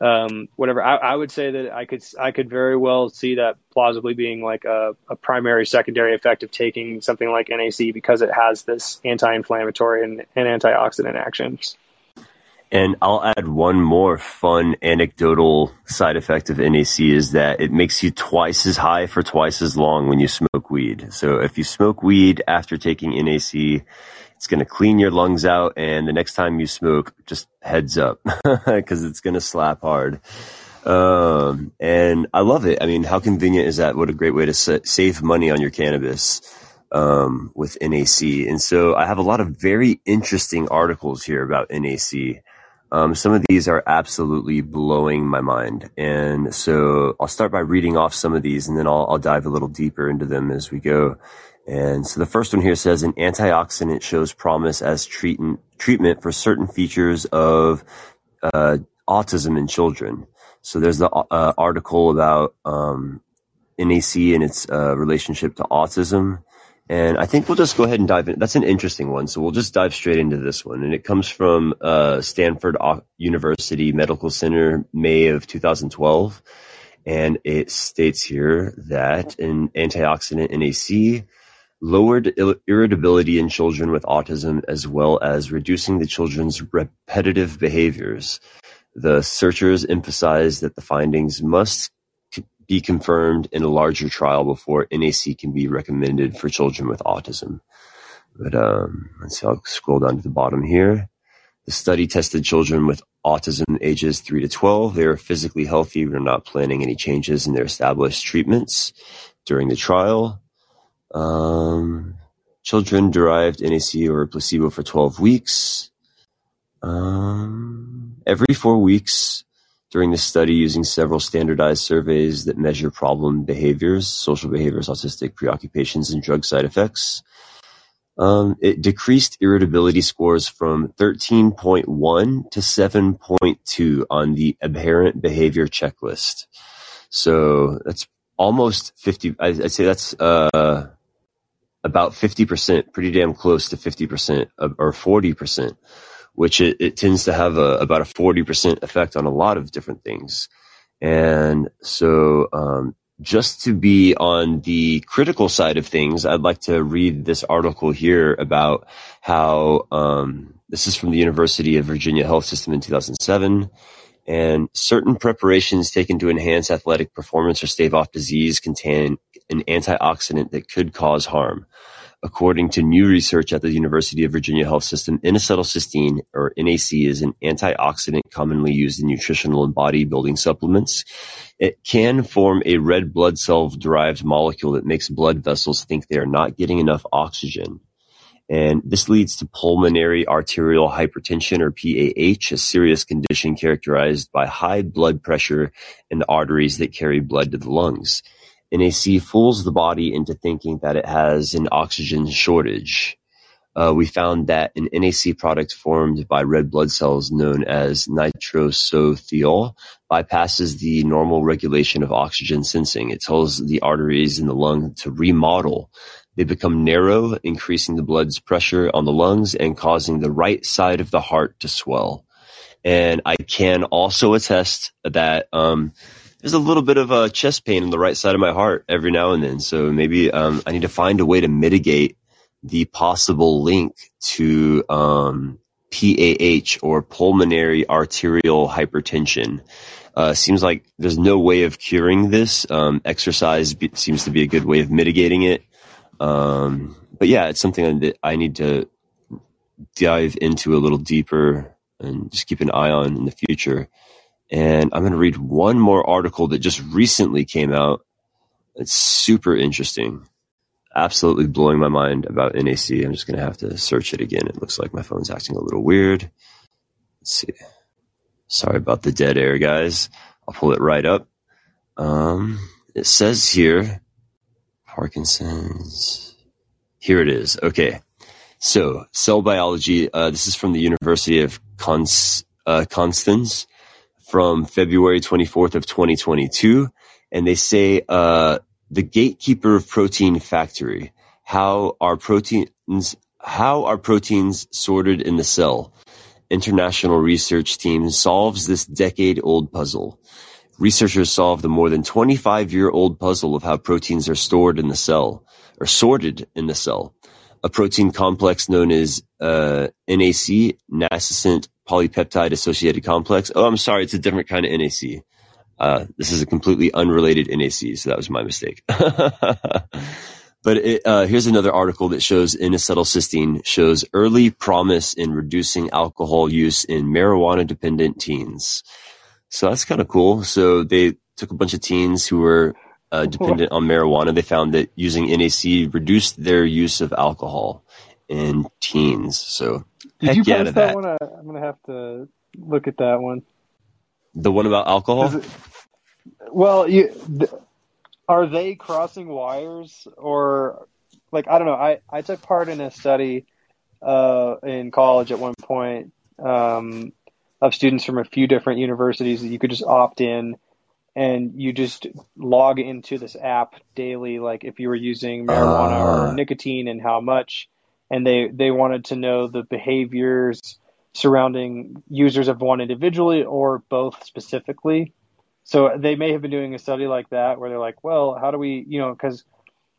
um, whatever. I, I, would say that I could I could very well see that plausibly being like a, a primary secondary effect of taking something like NAC because it has this anti-inflammatory and, and antioxidant actions. And I'll add one more fun anecdotal side effect of NAC is that it makes you twice as high for twice as long when you smoke weed. So if you smoke weed after taking NAC, it's going to clean your lungs out. And the next time you smoke, just heads up [laughs] because it's going to slap hard. Um, and I love it. I mean, how convenient is that? What a great way to sa- save money on your cannabis um, with NAC. And so I have a lot of very interesting articles here about NAC. Um, some of these are absolutely blowing my mind. And so I'll start by reading off some of these and then I'll, I'll dive a little deeper into them as we go. And so the first one here says an antioxidant shows promise as treatment, treatment for certain features of uh, autism in children. So there's the uh, article about um, NAC and its uh, relationship to autism. And I think we'll just go ahead and dive in. That's an interesting one. So we'll just dive straight into this one. And it comes from uh, Stanford University Medical Center, May of 2012. And it states here that an antioxidant NAC lowered irritability in children with autism as well as reducing the children's repetitive behaviors. The searchers emphasized that the findings must be confirmed in a larger trial before NAC can be recommended for children with autism. But um, let's see, I'll scroll down to the bottom here. The study tested children with autism ages 3 to 12. They were physically healthy. We're not planning any changes in their established treatments during the trial. Um, children derived NAC or placebo for 12 weeks. Um, every four weeks, during the study using several standardized surveys that measure problem behaviors, social behaviors, autistic preoccupations, and drug side effects. Um, it decreased irritability scores from 13.1 to 7.2 on the aberrant behavior checklist. So that's almost 50. I'd say that's uh, about 50%, pretty damn close to 50% or 40% which it, it tends to have a, about a 40% effect on a lot of different things. And so, um, just to be on the critical side of things, I'd like to read this article here about how um, this is from the University of Virginia Health System in 2007. And certain preparations taken to enhance athletic performance or stave off disease contain an antioxidant that could cause harm. According to new research at the University of Virginia Health System, N-acetylcysteine, or NAC, is an antioxidant commonly used in nutritional and bodybuilding supplements. It can form a red blood cell-derived molecule that makes blood vessels think they are not getting enough oxygen. And this leads to pulmonary arterial hypertension or PAH, a serious condition characterized by high blood pressure in the arteries that carry blood to the lungs. NAC fools the body into thinking that it has an oxygen shortage. Uh, we found that an NAC product formed by red blood cells known as nitrosothiol bypasses the normal regulation of oxygen sensing. It tells the arteries in the lung to remodel. They become narrow, increasing the blood's pressure on the lungs and causing the right side of the heart to swell. And I can also attest that um, there's a little bit of a chest pain on the right side of my heart every now and then. So maybe um, I need to find a way to mitigate the possible link to um, PAH or pulmonary arterial hypertension. Uh, seems like there's no way of curing this. Um, exercise seems to be a good way of mitigating it. Um, but yeah, it's something that I need to dive into a little deeper and just keep an eye on in the future. And I'm going to read one more article that just recently came out. It's super interesting. Absolutely blowing my mind about NAC. I'm just going to have to search it again. It looks like my phone's acting a little weird. Let's see. Sorry about the dead air, guys. I'll pull it right up. Um, it says here, Parkinson's. Here it is. Okay. So, cell biology. Uh, this is from the University of Const- uh, Constance from February 24th of 2022. And they say, uh, the gatekeeper of protein factory, how are proteins, how are proteins sorted in the cell? International research team solves this decade old puzzle. Researchers solved the more than 25 year old puzzle of how proteins are stored in the cell or sorted in the cell. A protein complex known as uh, NAC, nascent polypeptide associated complex. Oh, I'm sorry. It's a different kind of NAC. Uh, this is a completely unrelated NAC, so that was my mistake. [laughs] but it, uh, here's another article that shows N-acetylcysteine shows early promise in reducing alcohol use in marijuana dependent teens. So that's kind of cool. So they took a bunch of teens who were uh, dependent on marijuana. They found that using NAC reduced their use of alcohol in teens. So Did heck you yeah post to that, that. one? Uh, I'm gonna have to look at that one. The one about alcohol? It- Well, you th- are they crossing wires or like I don't know. I I took part in a study uh, in college at one point um, of students from a few different universities that you could just opt in and you just log into this app daily like if you were using marijuana Ah. or nicotine and how much and they they wanted to know the behaviors surrounding users of one individually or both specifically. So they may have been doing a study like that where they're like well how do we you know because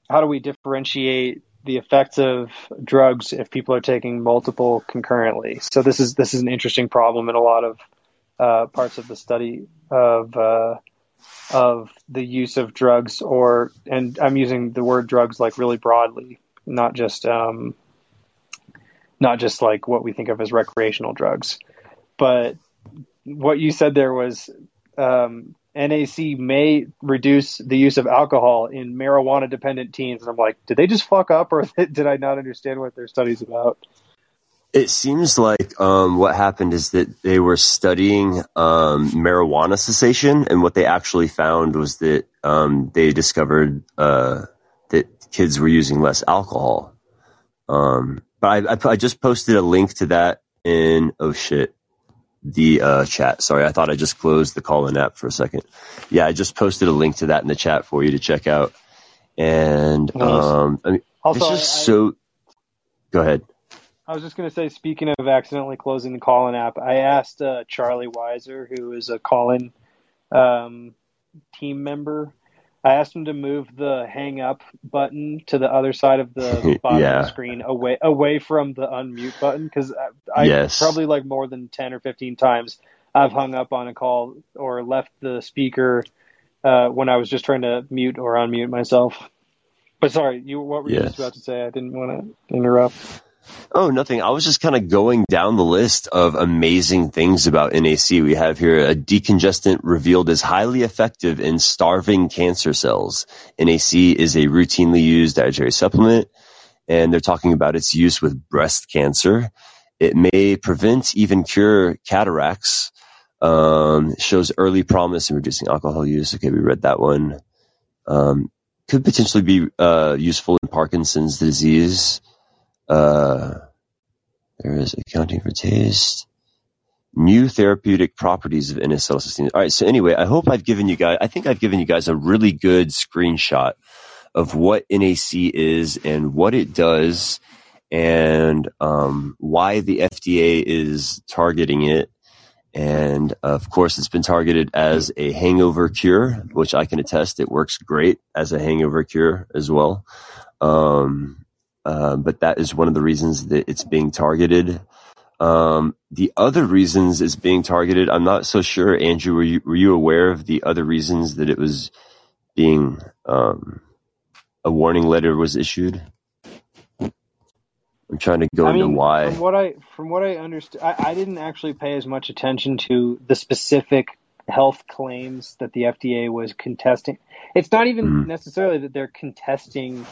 how do we differentiate the effects of drugs if people are taking multiple concurrently? So this is this is an interesting problem in a lot of uh, parts of the study of uh, of the use of drugs or and I'm using the word drugs like really broadly not just um, not just like what we think of as recreational drugs. But what you said there was um, NAC may reduce the use of alcohol in marijuana dependent teens. And I'm like did they just fuck up or [laughs] did I not understand what their study's about? It seems like um, what happened is that they were studying um, marijuana cessation, and what they actually found was that um, they discovered uh, that kids were using less alcohol. Um, but I, I, I just posted a link to that in oh shit the uh, chat. Sorry, I thought I just closed the call-in app for a second. Yeah, I just posted a link to that in the chat for you to check out. And um, I mean, also it's just I- so. Go ahead. I was just going to say, speaking of accidentally closing the call-in app, I asked uh, Charlie Weiser, who is a call-in um, team member, I asked him to move the hang up button to the other side of the [laughs] bottom of the screen, away away from the unmute button, because I, I Yes. probably like more than ten or fifteen times I've hung up on a call or left the speaker uh, when I was just trying to mute or unmute myself. But sorry, you what were you Yes. just about to say? I didn't want to interrupt. Oh, nothing. I was just kind of going down the list of amazing things about NAC. We have here a decongestant revealed as highly effective in starving cancer cells. NAC is a routinely used dietary supplement, and they're talking about its use with breast cancer. It may prevent, even cure cataracts. Um, shows early promise in reducing alcohol use. Okay, we read that one. Um, could potentially be uh, useful in Parkinson's disease. Uh, there is accounting for taste. New therapeutic properties of N-acetylcysteine. All right. So anyway, I hope I've given you guys, I think I've given you guys a really good screenshot of what NAC is and what it does and, um, why the FDA is targeting it. And of course, it's been targeted as a hangover cure, which I can attest it works great as a hangover cure as well. Um, uh, but that is one of the reasons that it's being targeted. Um, the other reasons it's being targeted, I'm not so sure. Andrew, were you were you aware of the other reasons that it was being um, a warning letter was issued? I'm trying to go I into why. from what I from what I understood, I, I didn't actually pay as much attention to the specific health claims that the FDA was contesting. It's not even Mhm. necessarily that they're contesting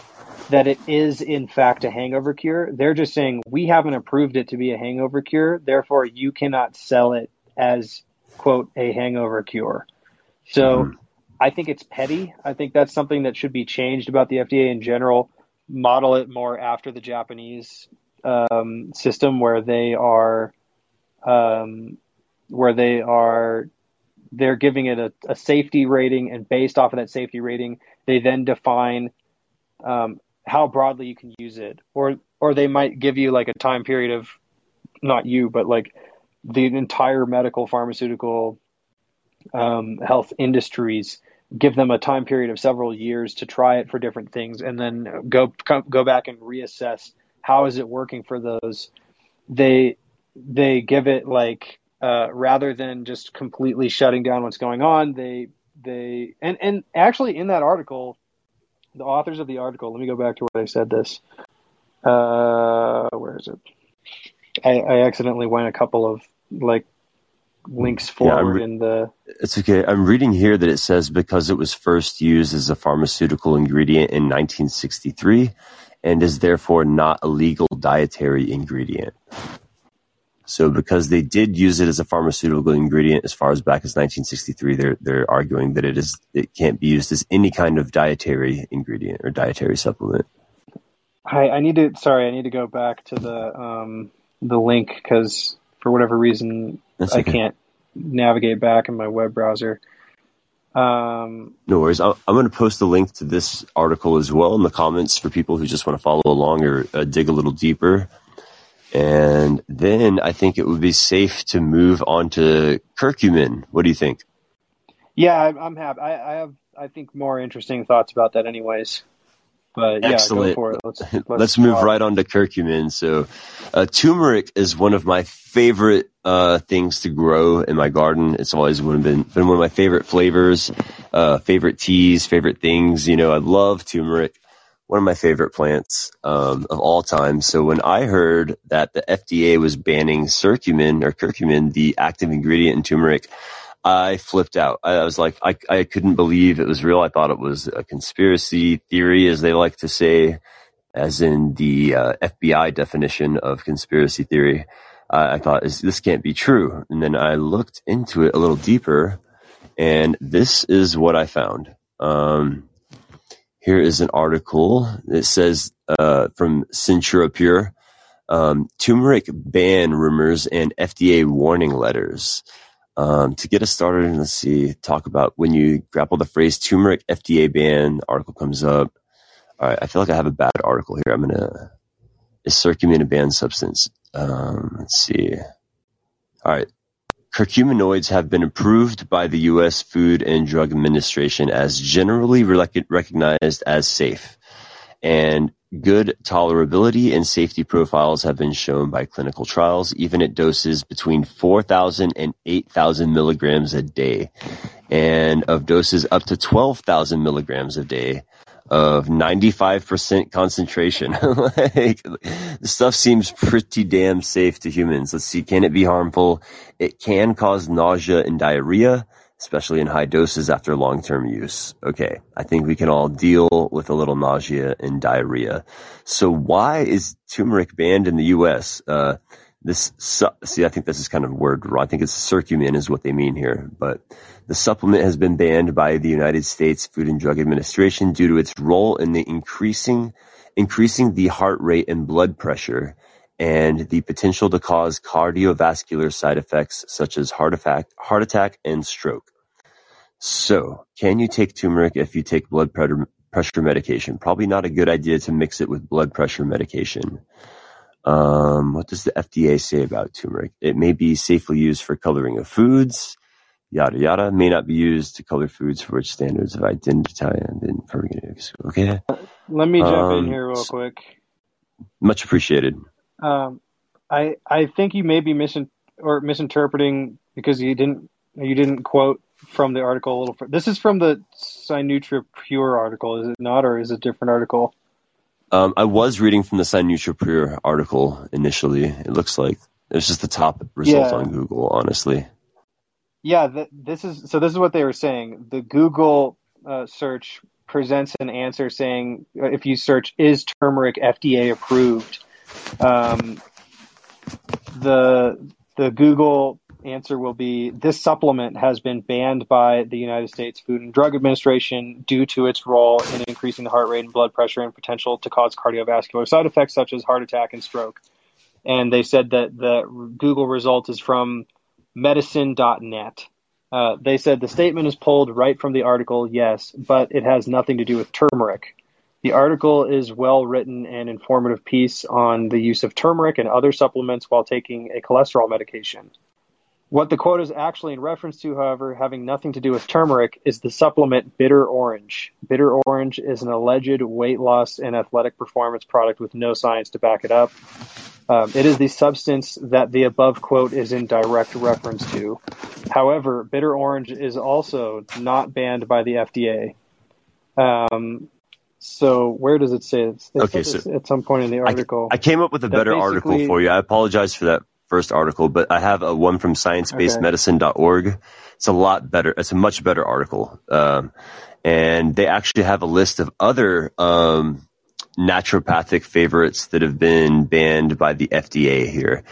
that it is in fact a hangover cure. They're just saying we haven't approved it to be a hangover cure, therefore you cannot sell it as quote a hangover cure. So Mhm. I think it's petty. I think that's something that should be changed about the FDA in general. Model it more after the Japanese um, system, where they are, um, where they are, they're giving it a, a safety rating, and based off of that safety rating, they then define um, how broadly you can use it, or or they might give you like a time period of, not you, but like the entire medical pharmaceutical um, health industries give them a time period of several years to try it for different things and then go go back and reassess how is it working for those. They they give it like uh, rather than just completely shutting down what's going on they they and and actually in that article the authors of the article let me go back to where they said this uh where is it i, I accidentally went a couple of like links Yeah, forward re- in the It's okay. I'm reading here that it says because it was first used as a pharmaceutical ingredient in 1963 and is therefore not a legal dietary ingredient. So because they did use it as a pharmaceutical ingredient as far as back as 1963, they're they're arguing that it is it can't be used as any kind of dietary ingredient or dietary supplement. I, I need to sorry I need to go back to the um the link because for whatever reason That's I can't navigate back in my web browser. Um, No worries. I'm, I'm going to post the link to this article as well in the comments for people who just want to follow along or uh, dig a little deeper. And then I think it would be safe to move on to curcumin. What do you think? yeah, I'm, I'm happy. I, I have I think more interesting thoughts about that, anyways. But yeah, Excellent. it. Let's [laughs] let's, Let's move talk. right on to curcumin. So, uh, turmeric is one of my favorite uh, things to grow in my garden. It's always one- been been one of my favorite flavors, uh, favorite teas, favorite things. You know, I love turmeric. One of my favorite plants um, of all time. So when I heard that the FDA was banning curcumin or curcumin, the active ingredient in turmeric, I flipped out. I was like, I, I couldn't believe it was real. I thought it was a conspiracy theory, as they like to say, as in the uh, FBI definition of conspiracy theory. Uh, I thought this can't be true, and then I looked into it a little deeper, and this is what I found. Um, here is an article. that says uh, from Centura Pure, um, turmeric ban rumors and FDA warning letters. Um, to get us started, let's see, talk about when you grapple the phrase turmeric FDA ban, article comes up. All right, I feel like I have a bad article here. I'm gonna is curcumin a banned substance? Um, let's see. All right, curcuminoids have been approved by the U.S. Food and Drug Administration as generally rec- recognized as safe, and good tolerability and safety profiles have been shown by clinical trials, even at doses between 4,000 and 8,000 milligrams a day, and of doses up to 12,000 milligrams a day. Of 95% concentration. [laughs] like, the stuff seems pretty damn safe to humans. Let's see, can it be harmful? It can cause nausea and diarrhea, especially in high doses after long-term use. Okay, I think we can all deal with a little nausea and diarrhea. So why is turmeric banned in the U.S.? Uh, this see, I think this is kind of word. wrong. I think it's curcumin is what they mean here, but the supplement has been banned by the United States Food and Drug Administration due to its role in the increasing increasing the heart rate and blood pressure and the potential to cause cardiovascular side effects such as heart attack, heart attack and stroke. So, can you take turmeric if you take blood pressure medication? Probably not a good idea to mix it with blood pressure medication. Um, what does the FDA say about turmeric? It may be safely used for coloring of foods, yada yada. May not be used to color foods for which standards of identity and Okay. Let me jump um, in here real quick. Much appreciated. Um, I I think you may be misin- or misinterpreting because you didn't you didn't quote from the article a little. This is from the Sinutra Pure article, is it not, or is it a different article? Um, I was reading from the Sinutra Pure article initially. It looks like it's just the top result yeah. on Google, honestly. Yeah, th- this is so. This is what they were saying. The Google uh, search presents an answer saying, uh, if you search "is turmeric FDA approved," um, the the Google answer will be this supplement has been banned by the United States Food and Drug Administration due to its role in increasing the heart rate and blood pressure and potential to cause cardiovascular side effects such as heart attack and stroke. And they said that the Google result is from medicine.net. Uh, they said the statement is pulled right from the article, yes, but it has nothing to do with turmeric. The article is well written and informative piece on the use of turmeric and other supplements while taking a cholesterol medication. What the quote is actually in reference to, however, having nothing to do with turmeric, is the supplement Bitter Orange. Bitter Orange is an alleged weight loss and athletic performance product with no science to back it up. Um, it is the substance that the above quote is in direct reference to. However, Bitter Orange is also not banned by the FDA. Um, so where does it say? It's, okay, so at some point in the article. I, I came up with a better article for you. I apologize for that first article, but I have a one from sciencebasedmedicine.org. Okay. It's a lot better. It's a much better article. Um, and they actually have a list of other, um, naturopathic favorites that have been banned by the FDA here.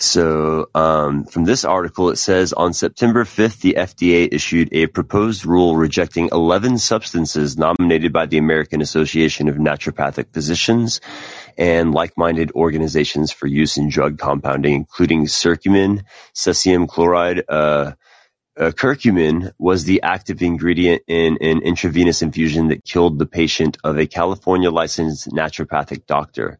So um, from this article, it says on September 5th, the FDA issued a proposed rule rejecting 11 substances nominated by the American Association of Naturopathic Physicians and like-minded organizations for use in drug compounding, including curcumin, cesium chloride, uh, curcumin was the active ingredient in an intravenous infusion that killed the patient of a California licensed naturopathic doctor.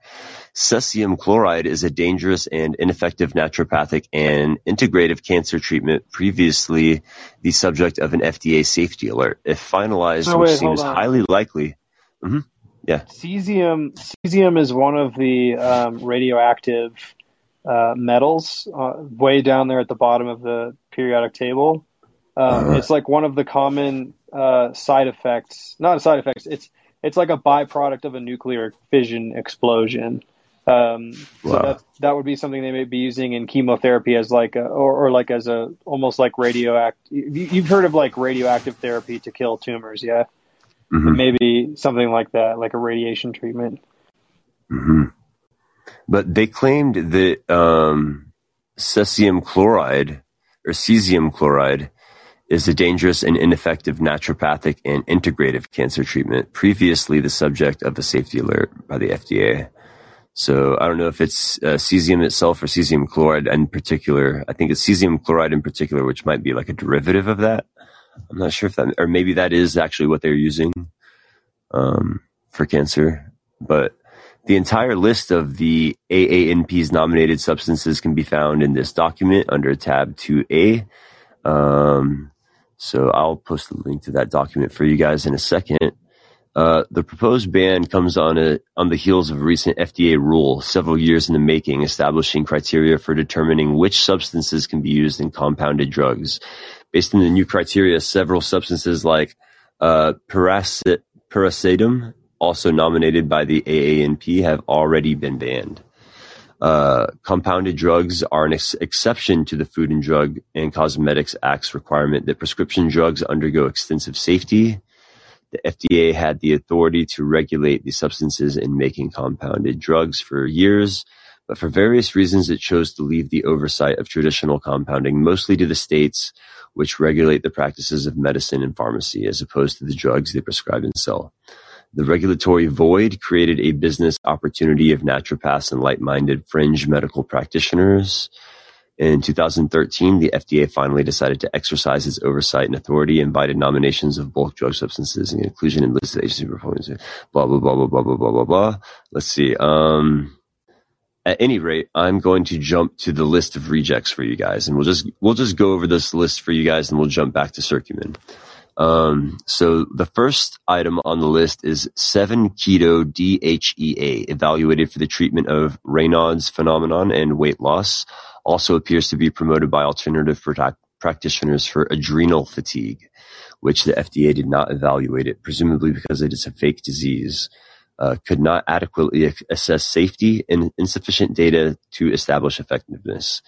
Cesium chloride is a dangerous and ineffective naturopathic and integrative cancer treatment previously the subject of an FDA safety alert. If finalized, oh, which seems highly likely. Mm-hmm, yeah. Cesium, cesium is one of the um, radioactive uh, metals uh, way down there at the bottom of the periodic table. Um, it's like one of the common uh, side effects, not side effects. It's it's like a byproduct of a nuclear fission explosion. Um, wow. So that that would be something they may be using in chemotherapy as like a, or, or like as a almost like radioactive. You, have heard of like radioactive therapy to kill tumors, yeah? Mm-hmm. Maybe something like that, like a radiation treatment. Mm-hmm. But they claimed that um, cesium chloride or cesium chloride is a dangerous and ineffective naturopathic and integrative cancer treatment, previously the subject of a safety alert by the FDA. So I don't know if it's uh, cesium itself or cesium chloride in particular. I think it's cesium chloride in particular, which might be like a derivative of that. I'm not sure if that, or maybe that is actually what they're using um, for cancer. But the entire list of the AANP's nominated substances can be found in this document under tab 2A. Um, so I'll post the link to that document for you guys in a second. Uh, the proposed ban comes on a, on the heels of a recent FDA rule, several years in the making, establishing criteria for determining which substances can be used in compounded drugs. Based on the new criteria, several substances like uh, paracetamol also nominated by the AANP, have already been banned. Uh, compounded drugs are an ex- exception to the Food and Drug and Cosmetics Act's requirement that prescription drugs undergo extensive safety. The FDA had the authority to regulate the substances in making compounded drugs for years, but for various reasons it chose to leave the oversight of traditional compounding mostly to the states, which regulate the practices of medicine and pharmacy as opposed to the drugs they prescribe and sell. The regulatory void created a business opportunity of naturopaths and like-minded fringe medical practitioners. In 2013, the FDA finally decided to exercise its oversight and authority, invited nominations of bulk drug substances and inclusion in listed agency proposals. Blah blah blah blah blah blah blah blah blah. Let's see. Um, at any rate, I'm going to jump to the list of rejects for you guys, and we'll just we'll just go over this list for you guys, and we'll jump back to Curcumin. Um, so the first item on the list is 7-keto DHEA, evaluated for the treatment of Raynaud's phenomenon and weight loss. Also appears to be promoted by alternative practitioners for adrenal fatigue, which the FDA did not evaluate it, presumably because it is a fake disease. Uh, could not adequately assess safety and insufficient data to establish effectiveness.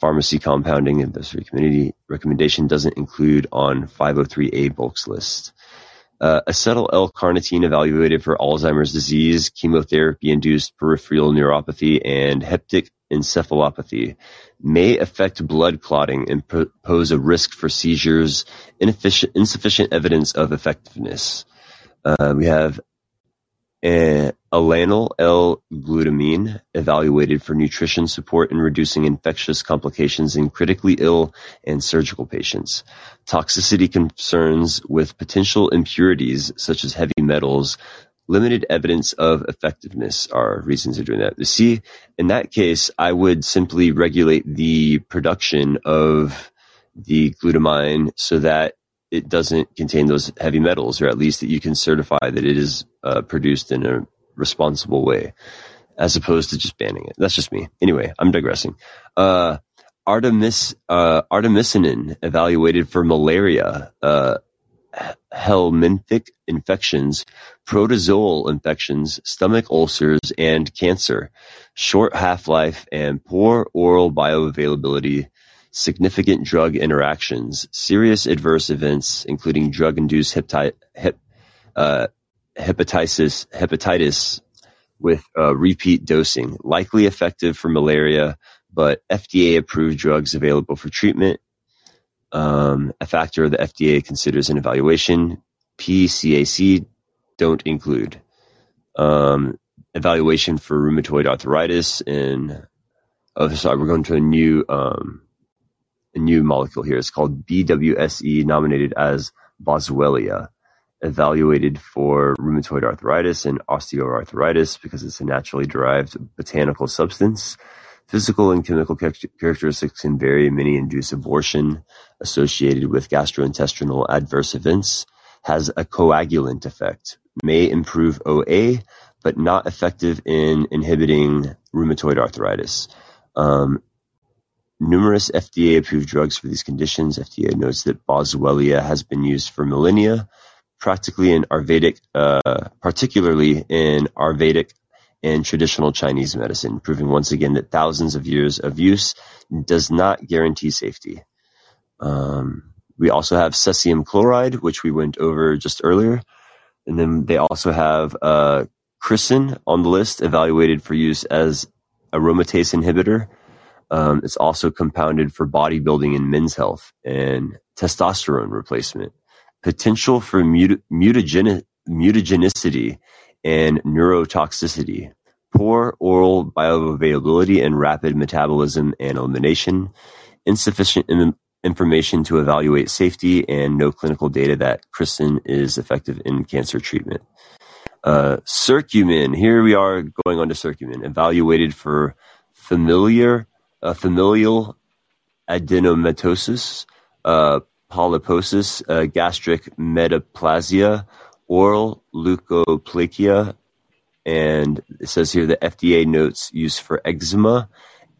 Pharmacy compounding advisory committee recommendation doesn't include on 503A bulks list. Uh, acetyl L-carnitine evaluated for Alzheimer's disease, chemotherapy-induced peripheral neuropathy, and hepatic encephalopathy may affect blood clotting and pose a risk for seizures, insufficient evidence of effectiveness. Uh, we have Uh, Alanyl L-glutamine evaluated for nutrition support in reducing infectious complications in critically ill and surgical patients. Toxicity concerns with potential impurities such as heavy metals limited evidence of effectiveness are reasons for doing that. You see, in that case, I would simply regulate the production of the glutamine so that it doesn't contain those heavy metals, or at least that you can certify that it is uh, produced in a responsible way, as opposed to just banning it. That's just me. Anyway, I'm digressing. Uh, Artemis, uh, artemisinin evaluated for malaria, uh, helminthic infections, protozoal infections, stomach ulcers, and cancer. Short half-life and poor oral bioavailability significant drug interactions, serious adverse events, including drug-induced uh, hepatitis, hepatitis with uh, repeat dosing, likely effective for malaria, but FDA-approved drugs available for treatment. Um, a factor the FDA considers in evaluation. PCAC don't include. Um, evaluation for rheumatoid arthritis and oh sorry we're going to a new um, new molecule here. It's called BWSE, nominated as Boswellia, evaluated for rheumatoid arthritis and osteoarthritis because it's a naturally derived botanical substance. Physical and chemical characteristics can vary. Many induce abortion associated with gastrointestinal adverse events. Has a coagulant effect. May improve OA, but not effective in inhibiting rheumatoid arthritis. Um, numerous FDA-approved drugs for these conditions. FDA notes that Boswellia has been used for millennia, practically in Ayurvedic, uh, particularly in Ayurvedic and traditional Chinese medicine, proving once again that thousands of years of use does not guarantee safety. Um, we also have cesium chloride, which we went over just earlier. And then they also have uh, chrysin on the list, evaluated for use as aromatase inhibitor um, it's also compounded for bodybuilding and men's health and testosterone replacement. Potential for mut- mutageni- mutagenicity and neurotoxicity. Poor oral bioavailability and rapid metabolism and elimination. Insufficient information to evaluate safety and no clinical data that chrysin is effective in cancer treatment. Uh. Here we are going on to Curcumin. Evaluated for familiar familial adenomatosis, polyposis, gastric metaplasia, oral leukoplakia, and it says here the FDA notes use for eczema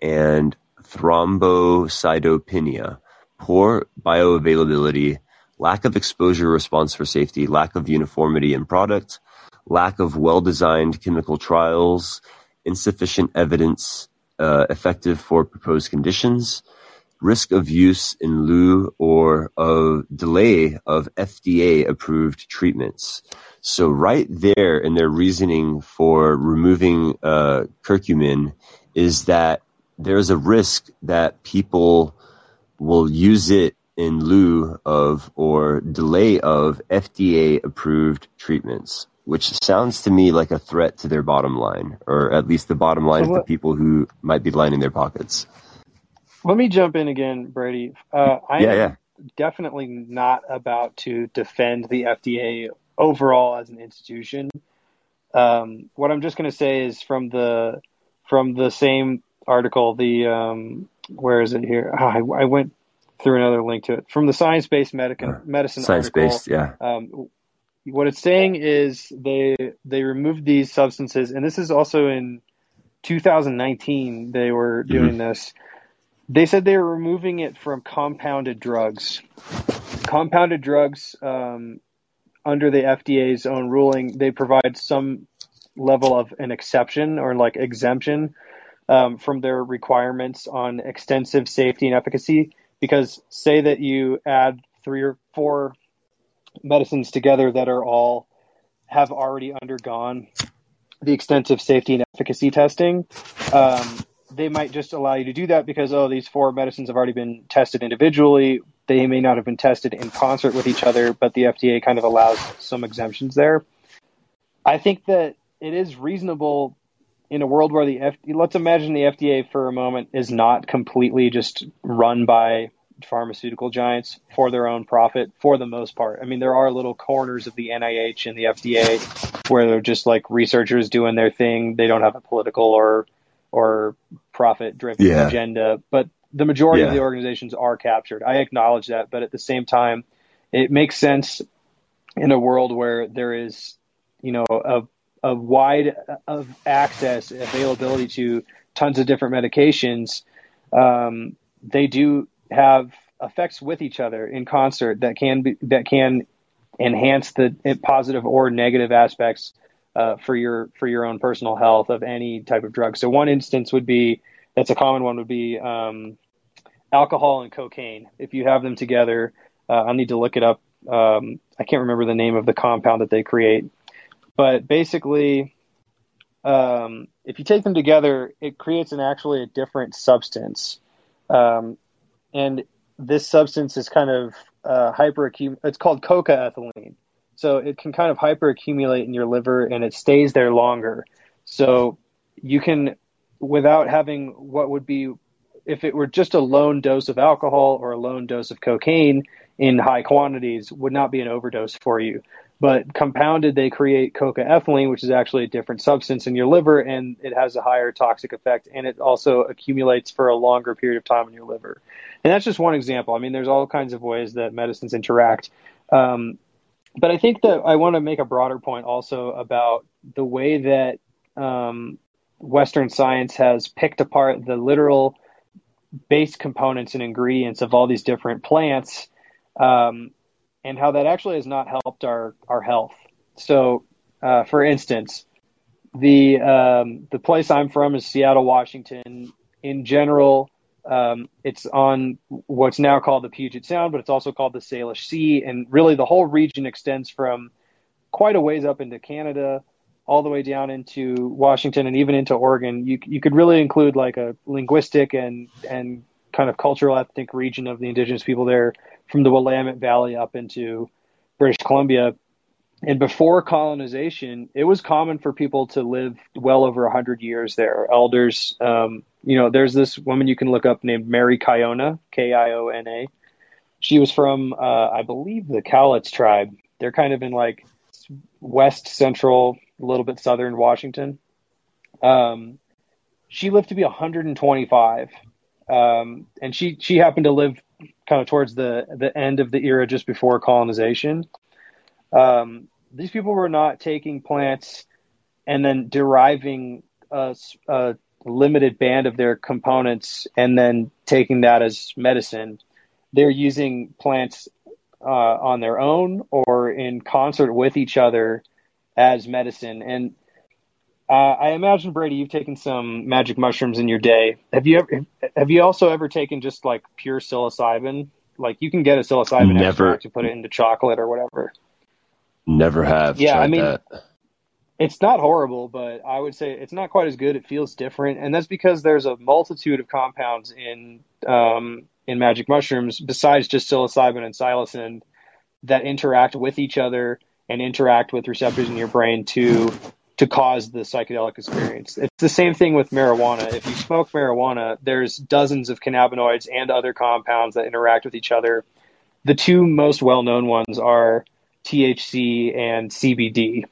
and thrombocytopenia, poor bioavailability, lack of exposure response for safety, lack of uniformity in product, lack of well-designed chemical trials, insufficient evidence effective for proposed conditions, risk of use in lieu or of delay of FDA-approved treatments. So right there in their reasoning for removing uh, curcumin is that there's a risk that people will use it in lieu of or delay of FDA approved treatments, which sounds to me like a threat to their bottom line, or at least the bottom line so of the people who might be lining their pockets. Let me jump in again, Brady. Uh, I yeah, am yeah. definitely not about to defend the FDA overall as an institution. Um, what I'm just going to say is from the from the same article, the um, where is it here? Oh, I, I, went through another link to it from the Science Based Medicine uh, Medicine Science Based, yeah. Um, what it's saying is they they removed these substances, and this is also in 2019. They were mm-hmm. doing mm-hmm. this. They said they were removing it from compounded drugs. Compounded drugs, um, under the FDA's own ruling, they provide some level of an exception or like exemption um, from their requirements on extensive safety and efficacy. Because say that you add three or four medicines together that are all have already undergone the extensive safety and efficacy testing, um, they might just allow you to do that because oh these four medicines have already been tested individually. They may not have been tested in concert with each other, but the FDA kind of allows some exemptions there. I think that it is reasonable in a world where the F- let's imagine the FDA for a moment is not completely just run by pharmaceutical giants for their own profit for the most part. I mean, there are little corners of the NIH and the FDA where they're just like researchers doing their thing. They don't have a political or or profit driven yeah. agenda, but the majority yeah. of the organizations are captured. I acknowledge that, but at the same time, it makes sense in a world where there is, you know, a a wide of access availability to tons of different medications, um, they do have effects with each other in concert that can be that can enhance the positive or negative aspects uh, for your for your own personal health of any type of drug. So one instance would be that's a common one would be um, alcohol and cocaine. If you have them together, uh, I'll need to look it up. Um, I can't remember the name of the compound that they create, but basically, um, if you take them together, it creates an actually a different substance, um, and this substance is kind of uh, hyperaccum. It's called cocaethylene, so it can kind of hyperaccumulate in your liver, and it stays there longer. So you can, without having what would be, if it were just a lone dose of alcohol or a lone dose of cocaine in high quantities, would not be an overdose for you. But compounded, they create cocaethylene, which is actually a different substance in your liver, and it has a higher toxic effect, and it also accumulates for a longer period of time in your liver. And that's just one example. I mean, there's all kinds of ways that medicines interact. Um, but I think that I want to make a broader point also about the way that um, Western science has picked apart the literal base components and ingredients of all these different plants um, and how that actually has not helped our our health. So, uh, for instance, the um, the place I'm from is Seattle, Washington. In general, um, it's on what's now called the Puget Sound, but it's also called the Salish Sea, and really the whole region extends from quite a ways up into Canada, all the way down into Washington, and even into Oregon. You you could really include like a linguistic and and kind of cultural ethnic region of the indigenous people there from the Willamette Valley up into British Columbia. And before colonization, it was common for people to live well over 100 years there. Elders, um, you know, there's this woman you can look up named Mary Kiona, K I O N A. She was from, uh, I believe, the Cowlitz tribe. They're kind of in like west central, a little bit southern Washington. Um, she lived to be 125, um, and she she happened to live kind of towards the the end of the era just before colonization. Um, these people were not taking plants and then deriving a, a, limited band of their components and then taking that as medicine. They're using plants uh, on their own or in concert with each other as medicine. And uh, I imagine Brady, you've taken some magic mushrooms in your day. Have you ever? Have you also ever taken just like pure psilocybin? Like you can get a psilocybin Never. extract to put it into chocolate or whatever. Never have. Yeah, I mean- that. It's not horrible, but I would say it's not quite as good. It feels different, and that's because there's a multitude of compounds in um, in magic mushrooms besides just psilocybin and psilocin that interact with each other and interact with receptors in your brain to to cause the psychedelic experience. It's the same thing with marijuana. If you smoke marijuana, there's dozens of cannabinoids and other compounds that interact with each other. The two most well-known ones are THC and CBD.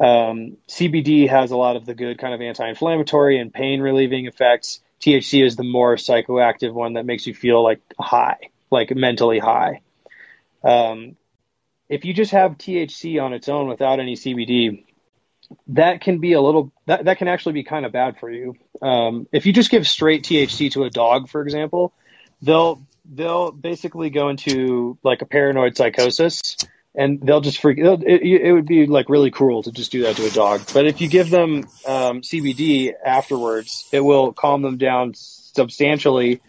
Um, CBD has a lot of the good kind of anti-inflammatory and pain relieving effects. THC is the more psychoactive one that makes you feel like high, like mentally high. Um, if you just have THC on its own without any CBD, that can be a little that, that can actually be kind of bad for you. Um, if you just give straight THC to a dog, for example, they'll they'll basically go into like a paranoid psychosis and they'll just freak. It, it would be like really cruel to just do that to a dog. But if you give them um, CBD afterwards, it will calm them down substantially,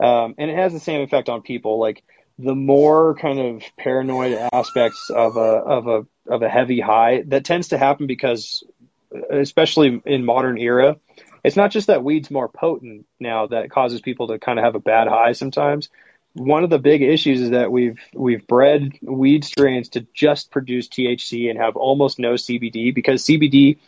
um, and it has the same effect on people. Like the more kind of paranoid aspects of a of a of a heavy high that tends to happen because, especially in modern era, it's not just that weed's more potent now that causes people to kind of have a bad high sometimes one of the big issues is that we've we've bred weed strains to just produce THC and have almost no CBD because CBD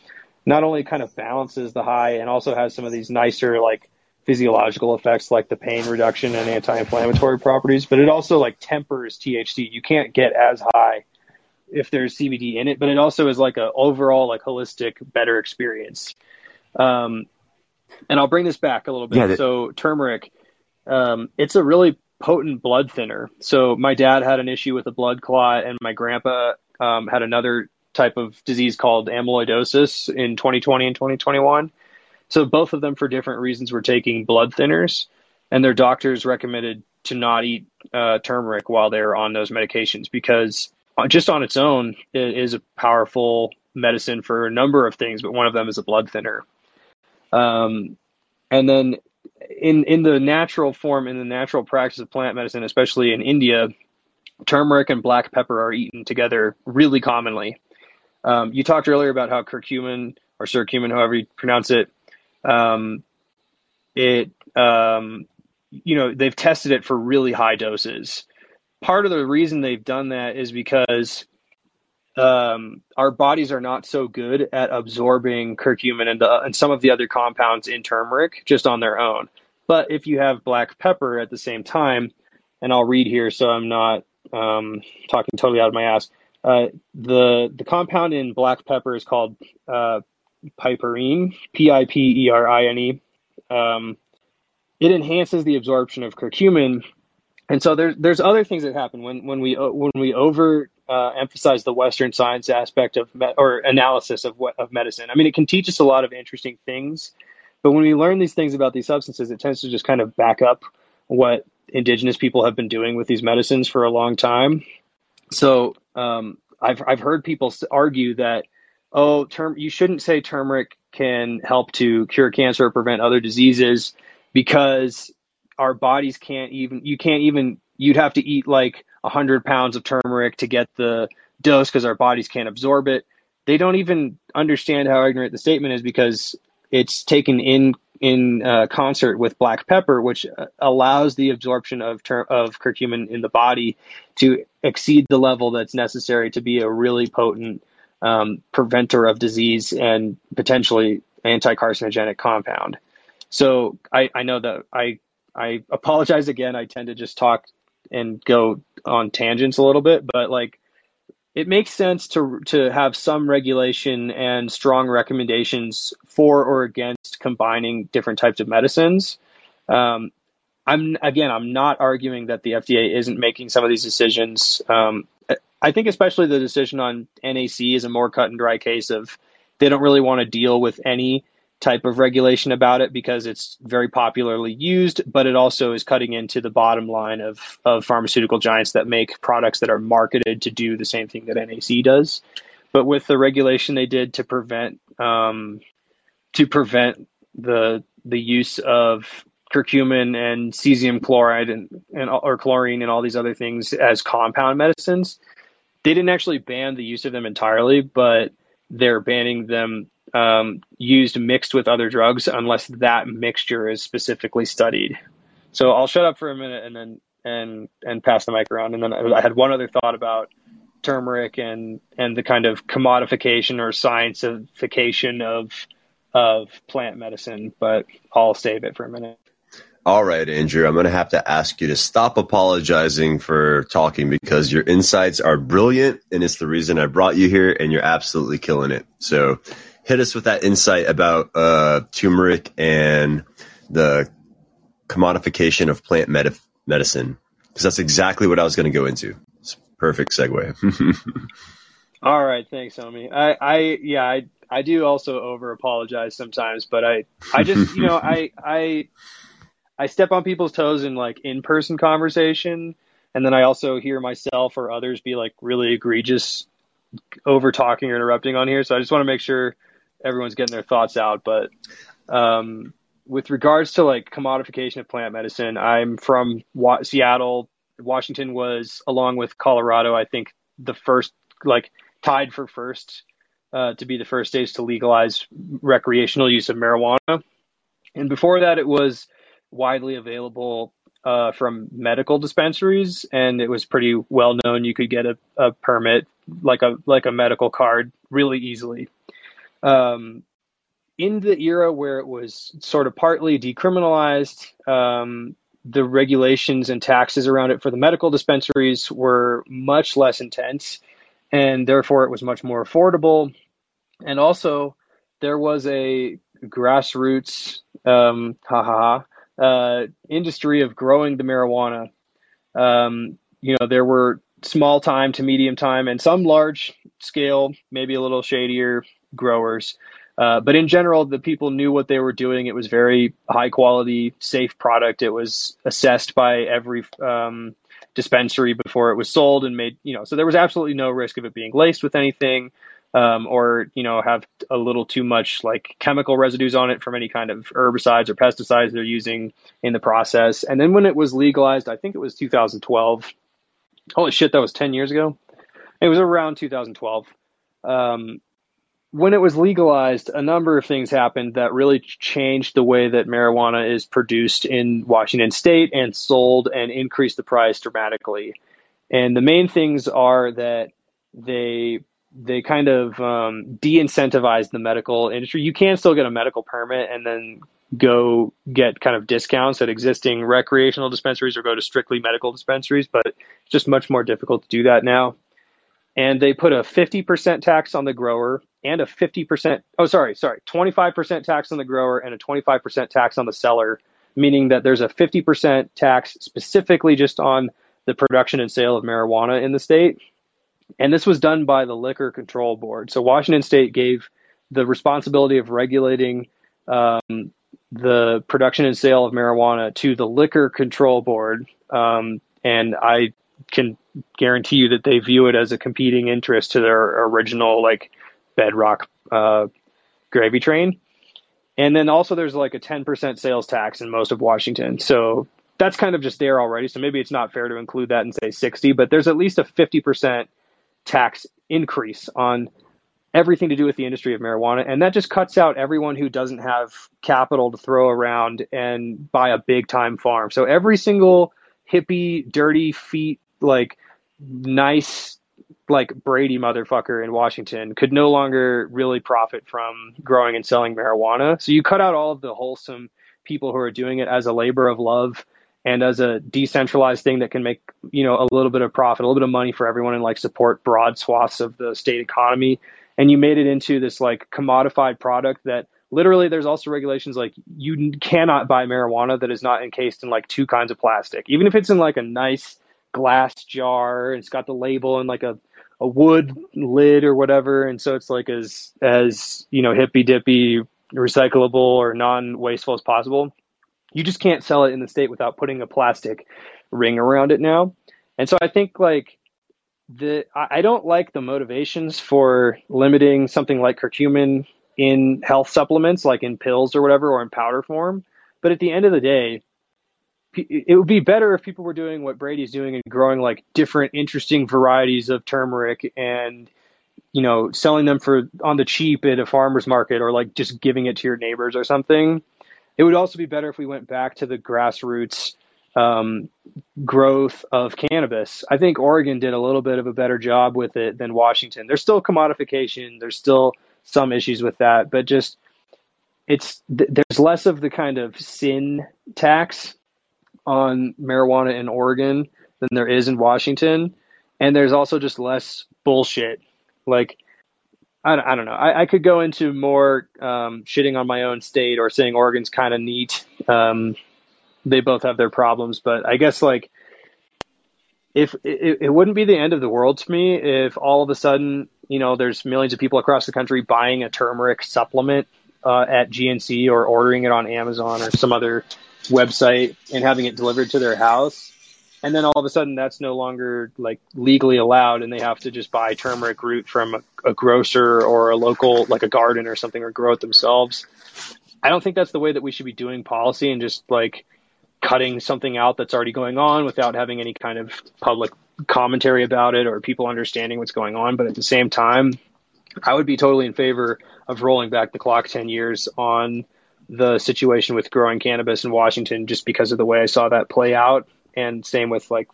not only kind of balances the high and also has some of these nicer like physiological effects like the pain reduction and anti-inflammatory properties, but it also like tempers THC. You can't get as high if there's CBD in it, but it also is like a overall like holistic better experience. Um, and I'll bring this back a little bit. Yeah, that- so turmeric, um, it's a really potent blood thinner. So my dad had an issue with a blood clot, and my grandpa um, had another type of disease called amyloidosis in 2020 and 2021. So both of them, for different reasons, were taking blood thinners, and their doctors recommended to not eat uh, turmeric while they're on those medications because uh, just on its own it is a powerful medicine for a number of things, but one of them is a blood thinner. Um, and then in in the natural form, in the natural practice of plant medicine, especially in India, turmeric and black pepper are eaten together really commonly. Um, you talked earlier about how curcumin or curcumin, however you pronounce it, um, it um, you know they've tested it for really high doses. Part of the reason they've done that is because um, our bodies are not so good at absorbing curcumin and, the, and some of the other compounds in turmeric just on their own. But if you have black pepper at the same time, and I'll read here so I'm not um, talking totally out of my ass. Uh, the the compound in black pepper is called uh, piperine, P I P E R I N E. Um, it enhances the absorption of curcumin, and so there's there's other things that happen when when we when we over uh, emphasize the Western science aspect of me- or analysis of what of medicine. I mean, it can teach us a lot of interesting things, but when we learn these things about these substances, it tends to just kind of back up what indigenous people have been doing with these medicines for a long time. So um, I've I've heard people argue that oh, term you shouldn't say turmeric can help to cure cancer or prevent other diseases because our bodies can't even you can't even you'd have to eat like 100 pounds of turmeric to get the dose because our bodies can't absorb it they don't even understand how ignorant the statement is because it's taken in in uh, concert with black pepper which uh, allows the absorption of ter- of curcumin in the body to exceed the level that's necessary to be a really potent um, preventer of disease and potentially anti-carcinogenic compound so I, I know that I I apologize again. I tend to just talk and go on tangents a little bit, but like it makes sense to to have some regulation and strong recommendations for or against combining different types of medicines. Um, I'm again, I'm not arguing that the FDA isn't making some of these decisions. Um, I think especially the decision on NAC is a more cut and dry case of they don't really want to deal with any type of regulation about it because it's very popularly used, but it also is cutting into the bottom line of, of pharmaceutical giants that make products that are marketed to do the same thing that NAC does. but with the regulation they did to prevent um, to prevent the the use of curcumin and cesium chloride and, and or chlorine and all these other things as compound medicines. They didn't actually ban the use of them entirely, but they're banning them um, used mixed with other drugs unless that mixture is specifically studied. So I'll shut up for a minute and then and and pass the mic around. And then I had one other thought about turmeric and and the kind of commodification or scientification of of plant medicine, but I'll save it for a minute. All right, Andrew, I'm going to have to ask you to stop apologizing for talking because your insights are brilliant and it's the reason I brought you here and you're absolutely killing it. So hit us with that insight about uh, turmeric and the commodification of plant med- medicine because that's exactly what I was going to go into. It's perfect segue. [laughs] All right, thanks, Omi. I, I, yeah, I, I do also over apologize sometimes, but I, I just, you know, I, I, I step on people's toes in like in person conversation, and then I also hear myself or others be like really egregious over talking or interrupting on here. So I just want to make sure everyone's getting their thoughts out. But um, with regards to like commodification of plant medicine, I'm from Wa- Seattle. Washington was, along with Colorado, I think the first, like tied for first uh, to be the first states to legalize recreational use of marijuana. And before that, it was widely available uh, from medical dispensaries, and it was pretty well known. You could get a, a permit, like a like a medical card, really easily. Um, in the era where it was sort of partly decriminalized, um, the regulations and taxes around it for the medical dispensaries were much less intense, and therefore it was much more affordable. And also, there was a grassroots, um, uh, industry of growing the marijuana. Um, you know, there were small time to medium time and some large scale, maybe a little shadier growers. Uh, but in general, the people knew what they were doing. It was very high quality, safe product. It was assessed by every um, dispensary before it was sold and made, you know, so there was absolutely no risk of it being laced with anything um, or you know have a little too much like chemical residues on it from any kind of herbicides or pesticides they're using in the process. And then when it was legalized, I think it was 2012. Holy shit, that was 10 years ago. It was around 2012. Um, when it was legalized, a number of things happened that really changed the way that marijuana is produced in Washington state and sold and increased the price dramatically. And the main things are that they they kind of um, de-incentivize the medical industry. You can still get a medical permit and then go get kind of discounts at existing recreational dispensaries or go to strictly medical dispensaries, but it's just much more difficult to do that now. And they put a 50% tax on the grower and a 50%, oh, sorry, sorry, 25% tax on the grower and a 25% tax on the seller, meaning that there's a 50% tax specifically just on the production and sale of marijuana in the state and this was done by the Liquor Control Board. So Washington State gave the responsibility of regulating um, the production and sale of marijuana to the Liquor Control Board. Um, and I can guarantee you that they view it as a competing interest to their original, like, bedrock uh, gravy train. And then also there's like a 10% sales tax in most of Washington. So that's kind of just there already. So maybe it's not fair to include that and say 60, but there's at least a 50% tax increase on everything to do with the industry of marijuana. And that just cuts out everyone who doesn't have capital to throw around and buy a big time farm. So every single hippie, dirty feet, like nice, like Brady motherfucker in Washington could no longer really profit from growing and selling marijuana. So you cut out all of the wholesome people who are doing it as a labor of love and as a decentralized thing that can make you know a little bit of profit, a little bit of money for everyone, and like support broad swaths of the state economy. And you made it into this like commodified product that literally there's also regulations like you cannot buy marijuana that is not encased in like two kinds of plastic, even if it's in like a nice glass jar and it's got the label and like a a wood lid or whatever, and so it's like as as you know hippy dippy recyclable or non wasteful as possible you just can't sell it in the state without putting a plastic ring around it now. And so I think like the I don't like the motivations for limiting something like curcumin in health supplements, like in pills or whatever, or in powder form. But at the end of the day, it would be better if people were doing what Brady's doing and growing like different, interesting varieties of turmeric and you know selling them for on the cheap at a farmer's market or like just giving it to your neighbors or something. It would also be better if we went back to the grassroots um, growth of cannabis. I think Oregon did a little bit of a better job with it than Washington. There's still commodification. There's still some issues with that, but just it's there's less of the kind of sin tax on marijuana in Oregon than there is in Washington, and there's also just less bullshit. Like I, I don't know. I, I could go into more um, shitting on my own state or saying Oregon's kind of neat. Um, they both have their problems, but I guess like if it, it wouldn't be the end of the world to me if all of a sudden you know there's millions of people across the country buying a turmeric supplement uh, at GNC or ordering it on Amazon or some other website and having it delivered to their house. And then all of a sudden that's no longer like legally allowed and they have to just buy turmeric root from a, a grocer or a local, like a garden or something or grow it themselves. I don't think that's the way that we should be doing policy and just like cutting something out that's already going on without having any kind of public commentary about it or people understanding what's going on. But at the same time, I would be totally in favor of rolling back the clock 10 years on the situation with growing cannabis in Washington just because of the way I saw that play out. And same with like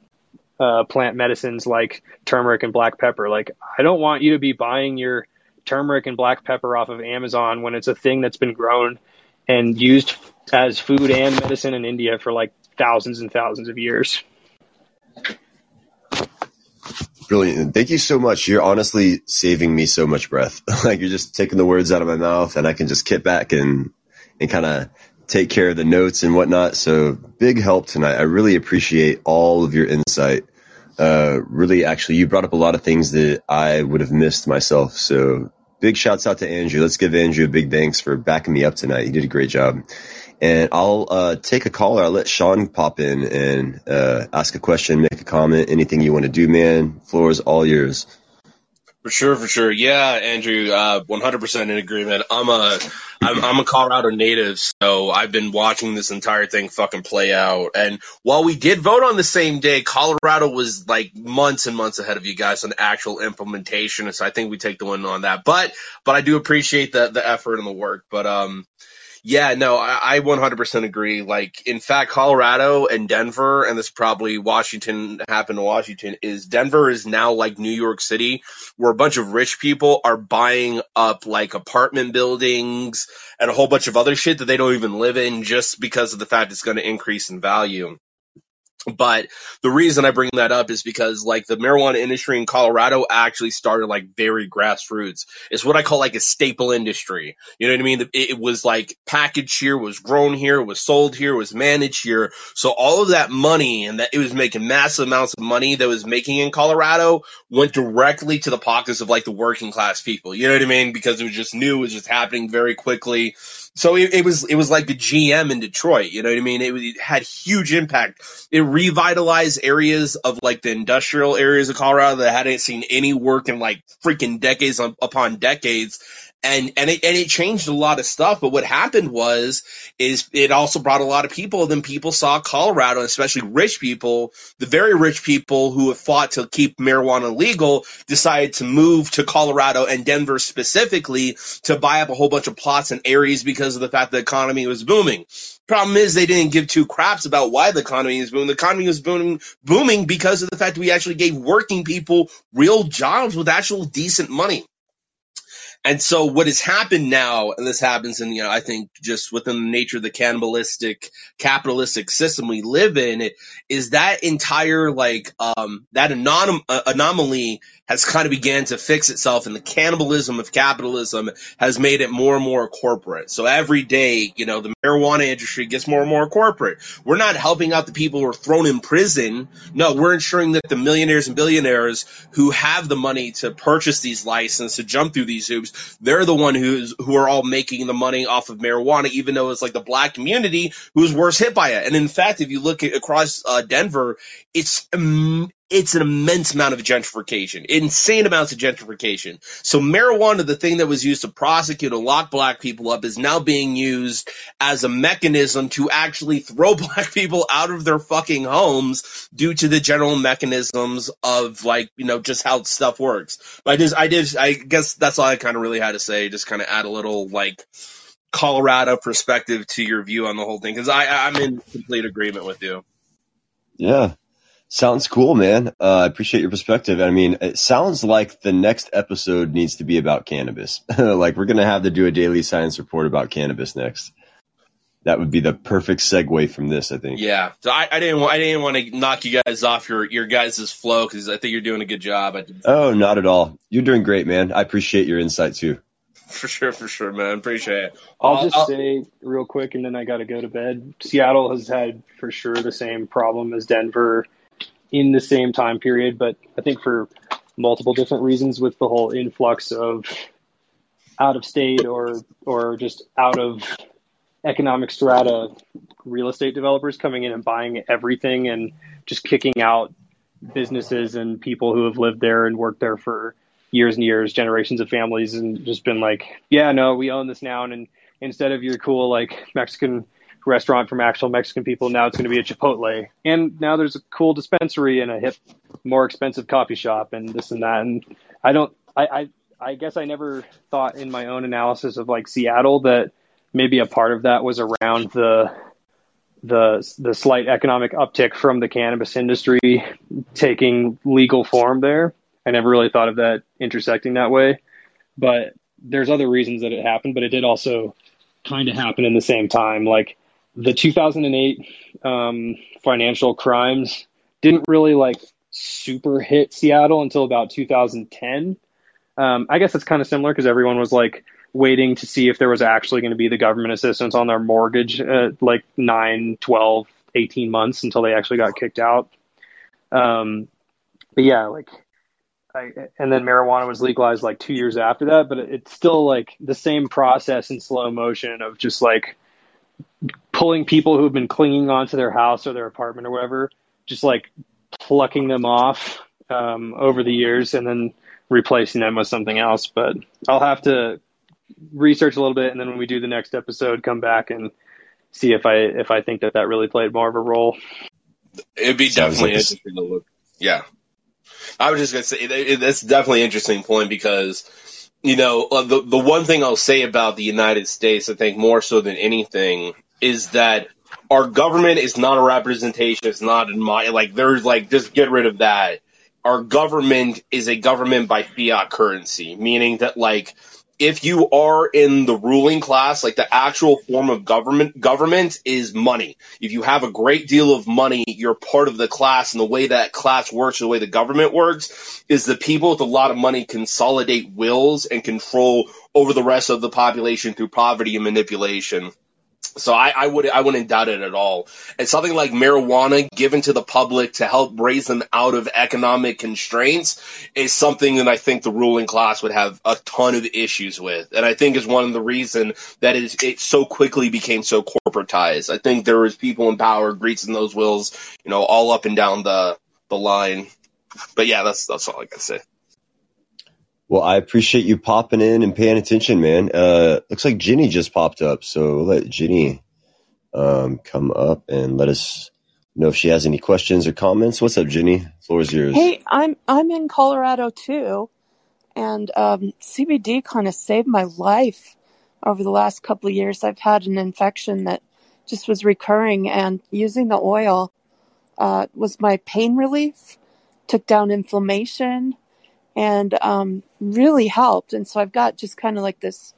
uh, plant medicines like turmeric and black pepper. Like, I don't want you to be buying your turmeric and black pepper off of Amazon when it's a thing that's been grown and used as food and medicine in India for like thousands and thousands of years. Brilliant. Thank you so much. You're honestly saving me so much breath. [laughs] like you're just taking the words out of my mouth and I can just kick back and, and kind of take care of the notes and whatnot. So big help tonight. I really appreciate all of your insight. Uh, really, actually, you brought up a lot of things that I would have missed myself. So big shouts out to Andrew. Let's give Andrew a big thanks for backing me up tonight. He did a great job. And I'll uh, take a caller. I'll let Sean pop in and uh, ask a question, make a comment, anything you want to do, man. Floor is all yours. For sure, for sure. Yeah, Andrew, uh, 100% in agreement. I'm a, I'm, I'm a Colorado native, so I've been watching this entire thing fucking play out. And while we did vote on the same day, Colorado was like months and months ahead of you guys on actual implementation. So I think we take the win on that. But, but I do appreciate the, the effort and the work. But, um, yeah, no, I, I 100% agree. Like, in fact, Colorado and Denver, and this probably Washington happened to Washington, is Denver is now like New York City, where a bunch of rich people are buying up like apartment buildings and a whole bunch of other shit that they don't even live in just because of the fact it's going to increase in value. But the reason I bring that up is because like the marijuana industry in Colorado actually started like very grassroots. It's what I call like a staple industry. You know what I mean? It was like packaged here, was grown here, was sold here, was managed here. So all of that money and that it was making massive amounts of money that was making in Colorado went directly to the pockets of like the working class people. You know what I mean? Because it was just new, it was just happening very quickly. So it, it, was it was like the GM in Detroit. You know what I mean? It, it, had huge impact. It revitalized areas of like the industrial areas of Colorado that hadn't seen any work in like freaking decades upon decades and and it and it changed a lot of stuff. But what happened was is it also brought a lot of people. Then people saw Colorado, especially rich people, the very rich people who have fought to keep marijuana legal, decided to move to Colorado and Denver specifically to buy up a whole bunch of plots and areas because of the fact the economy was booming. Problem is, they didn't give two craps about why the economy is booming. The economy was booming, booming because of the fact we actually gave working people real jobs with actual decent money. And so what has happened now, and this happens in, you know, I think just within the nature of the cannibalistic capitalistic system we live in, is that entire like um, that anom- uh, anomaly has kind of began to fix itself and the cannibalism of capitalism has made it more and more corporate. So every day, you know, the marijuana industry gets more and more corporate. We're not helping out the people who are thrown in prison. No, we're ensuring that the millionaires and billionaires who have the money to purchase these licenses, to jump through these hoops, they're the one who's, who are all making the money off of marijuana, even though it's like the black community who's worse hit by it. And in fact, if you look at, across uh, Denver, it's um, it's an immense amount of gentrification, insane amounts of gentrification. So marijuana, the thing that was used to prosecute and lock black people up is now being used as a mechanism to actually throw [laughs] black people out of their fucking homes due to the general mechanisms of like, you know, just how stuff works. I just, I did, I guess that's all I kind of really had to say. Just kind of add a little like Colorado perspective to your view on the whole thing. Cause I, I'm in complete agreement with you. Yeah. Sounds cool, man. Uh, I appreciate your perspective. I mean, it sounds like the next episode needs to be about cannabis. [laughs] like we're going to have to do a daily science report about cannabis next. That would be the perfect segue from this, I think. Yeah. So I, I didn't, I didn't want to knock you guys off your, your guys' flow because I think you're doing a good job. oh, not at all. You're doing great, man. I appreciate your insight too. For sure, for sure, man. Appreciate it. I'll just I'll, say real quick, and then I got to go to bed. Seattle has had for sure the same problem as Denver in the same time period, but I think for multiple different reasons with the whole influx of out of state or or just out of economic strata real estate developers coming in and buying everything and just kicking out businesses and people who have lived there and worked there for years and years, generations of families, and just been like, yeah, no, we own this now, and instead of your cool like Mexican restaurant from actual Mexican people. Now it's going to be a Chipotle, and now there's a cool dispensary and a hip, more expensive coffee shop, and this and that. And I don't, I, I, I guess I never thought in my own analysis of like Seattle that maybe a part of that was around the the the slight economic uptick from the cannabis industry taking legal form there. I never really thought of that intersecting that way, but there's other reasons that it happened, but it did also kind of happen in the same time. Like the 2008 um, financial crimes didn't really like super hit Seattle until about 2010. Um, I guess it's kind of similar because everyone was like waiting to see if there was actually going to be the government assistance on their mortgage at like 9, 12, 18 months until they actually got kicked out. Um, but yeah, like, I, and then marijuana was legalized like two years after that, but it's still like the same process in slow motion of just like pulling people who've been clinging onto their house or their apartment or whatever, just like plucking them off um, over the years and then replacing them with something else. But I'll have to research a little bit, and then when we do the next episode, come back and see if I if I think that that really played more of a role. It'd be Sounds definitely like interesting to look. Yeah, I was just gonna say it, that's definitely an interesting point because you know uh, the the one thing I'll say about the United States, I think more so than anything, is that our government is not a representation. It's not in my like. There's like just get rid of that. Our government is a government by fiat currency, meaning that like if you are in the ruling class, like the actual form of government, government is money. If you have a great deal of money, you're part of the class and the way that class works, the way the government works is the people with a lot of money consolidate wills and control over the rest of the population through poverty and manipulation. So I, I would I wouldn't doubt it at all. And something like marijuana given to the public to help raise them out of economic constraints is something that I think the ruling class would have a ton of issues with. And I think is one of the reason that it, it so quickly became so corporatized. I think there was people in power greasing those wheels, you know, all up and down the the line. But yeah, that's that's all I can say. Well, I appreciate you popping in and paying attention, man. Uh, looks like Ginny just popped up, so let Ginny um, come up and let us know if she has any questions or comments. What's up, Ginny? Floor is yours. Hey, I'm I'm in Colorado too, and um, CBD kind of saved my life over the last couple of years. I've had an infection that just was recurring, and using the oil uh, was my pain relief, took down inflammation and um, really helped. And so I've got just kind of like this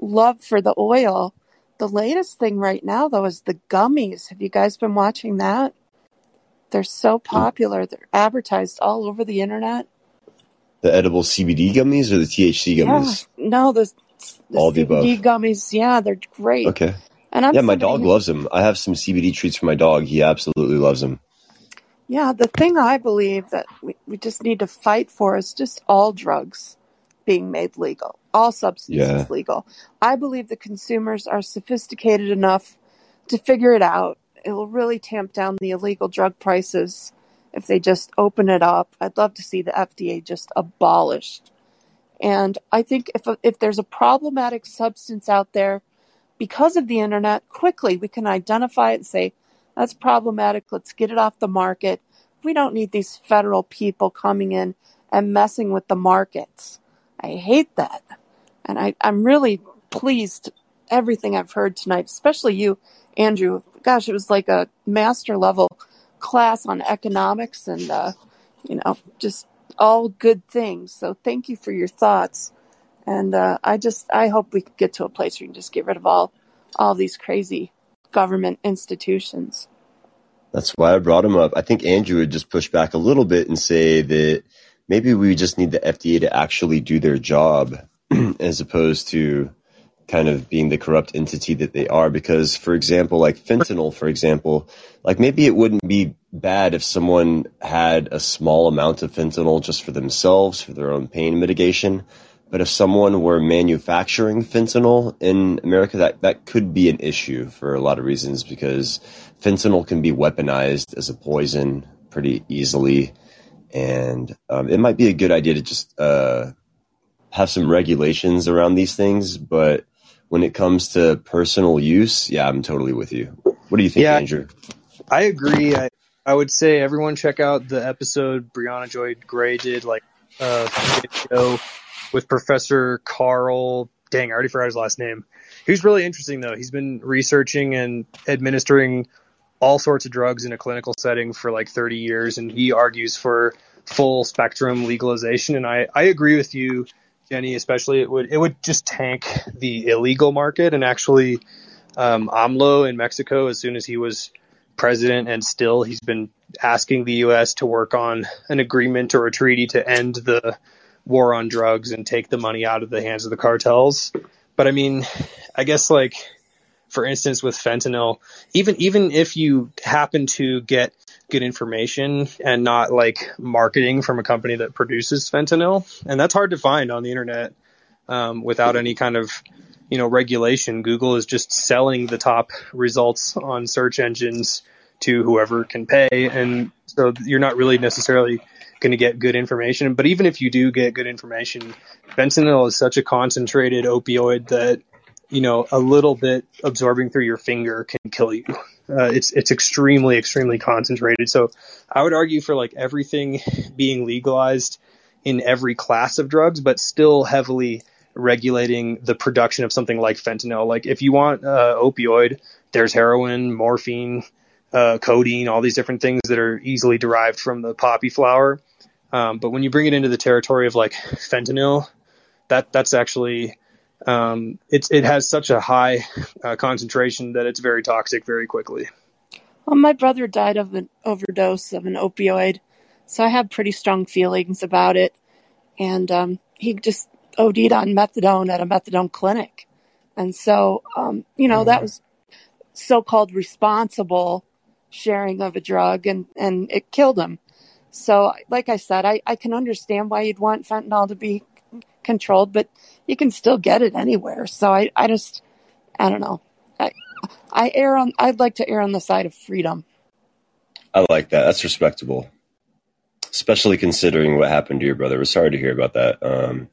love for the oil. The latest thing right now, though, is the gummies. Have you guys been watching that? They're so popular. They're advertised all over the internet. The edible CBD gummies or the THC gummies? Yeah, no, the, the all the CBD above. gummies. Yeah, they're great. Okay. And I'm yeah, my dog loves them. I have some CBD treats for my dog. He absolutely loves them. Yeah, the thing I believe that we, we just need to fight for is just all drugs being made legal, all substances yeah. legal. I believe the consumers are sophisticated enough to figure it out. It will really tamp down the illegal drug prices if they just open it up. I'd love to see the FDA just abolished. And I think if if there's a problematic substance out there because of the internet, quickly we can identify it and say that's problematic. Let's get it off the market. We don't need these federal people coming in and messing with the markets. I hate that. And I, I'm really pleased everything I've heard tonight, especially you, Andrew. Gosh, it was like a master level class on economics and, uh, you know, just all good things. So thank you for your thoughts. And uh, I just, I hope we get to a place where we can just get rid of all, all these crazy government institutions. That's why I brought him up. I think Andrew would just push back a little bit and say that maybe we just need the FDA to actually do their job [clears throat] as opposed to kind of being the corrupt entity that they are. Because, for example, like fentanyl, for example, like maybe it wouldn't be bad if someone had a small amount of fentanyl just for themselves, for their own pain mitigation. But if someone were manufacturing fentanyl in America, that, that could be an issue for a lot of reasons because fentanyl can be weaponized as a poison pretty easily. And um, it might be a good idea to just uh, have some regulations around these things. But when it comes to personal use, yeah, I'm totally with you. What do you think, Yeah. Andrew? I agree. I, I would say everyone check out the episode Briahna Joy Gray did like uh, a few days ago with Professor Carl. Dang, I already forgot his last name. He's really interesting though. He's been researching and administering all sorts of drugs in a clinical setting for like 30 years, and he argues for full spectrum legalization. And I, I agree with you, Jenny. Especially it would it would just tank the illegal market and actually um, AMLO in Mexico as soon as he was president and still he's been asking the US to work on an agreement or a treaty to end the war on drugs and take the money out of the hands of the cartels. But I mean, I guess like for instance with fentanyl, even even if you happen to get good information and not like marketing from a company that produces fentanyl, and that's hard to find on the internet um, without any kind of you know regulation. Google is just selling the top results on search engines to whoever can pay, and so you're not really necessarily going to get good information. But even if you do get good information, fentanyl is such a concentrated opioid that you know a little bit absorbing through your finger can kill you. Uh, it's it's extremely extremely concentrated. So I would argue for like everything [laughs] being legalized in every class of drugs, but still heavily regulating the production of something like fentanyl. Like if you want uh, opioid, there's heroin, morphine, uh, codeine, all these different things that are easily derived from the poppy flower. Um, but when you bring it into the territory of like fentanyl, that that's actually um, it's it has such a high uh, concentration that it's very toxic very quickly. Well, my brother died of an overdose of an opioid, so I have pretty strong feelings about it. And um, he just OD'd on methadone at a methadone clinic, and so um, you know that was so-called responsible sharing of a drug, and and it killed him. So, like I said, I, I can understand why you'd want fentanyl to be controlled, but you can still get it anywhere. So I, I just, I don't know. I, I err on, I'd like to err on the side of freedom. I like that. That's respectable, especially considering what happened to your brother. We're sorry to hear about that. Um,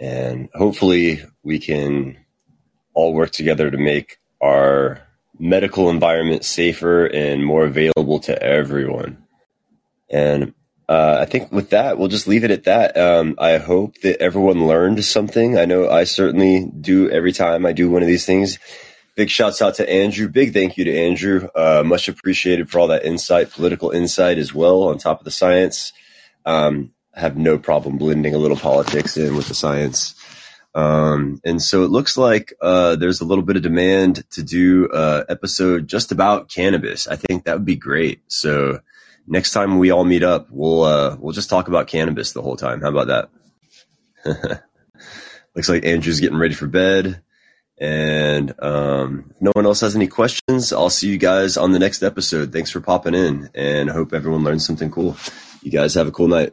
and hopefully we can all work together to make our medical environment safer and more available to everyone. And uh, I think with that, we'll just leave it at that. Um, I hope that everyone learned something. I know I certainly do every time I do one of these things. Big shouts out to Andrew. Big thank you to Andrew. Uh, much appreciated for all that insight, political insight as well, on top of the science. Um, I have no problem blending a little politics in with the science. Um, and so it looks like uh, there's a little bit of demand to do an episode just about cannabis. I think that would be great. So next time we all meet up, we'll uh, we'll just talk about cannabis the whole time. How about that? [laughs] Looks like Andrew's getting ready for bed. And um, if no one else has any questions, I'll see you guys on the next episode. Thanks for popping in, and I hope everyone learned something cool. You guys have a cool night.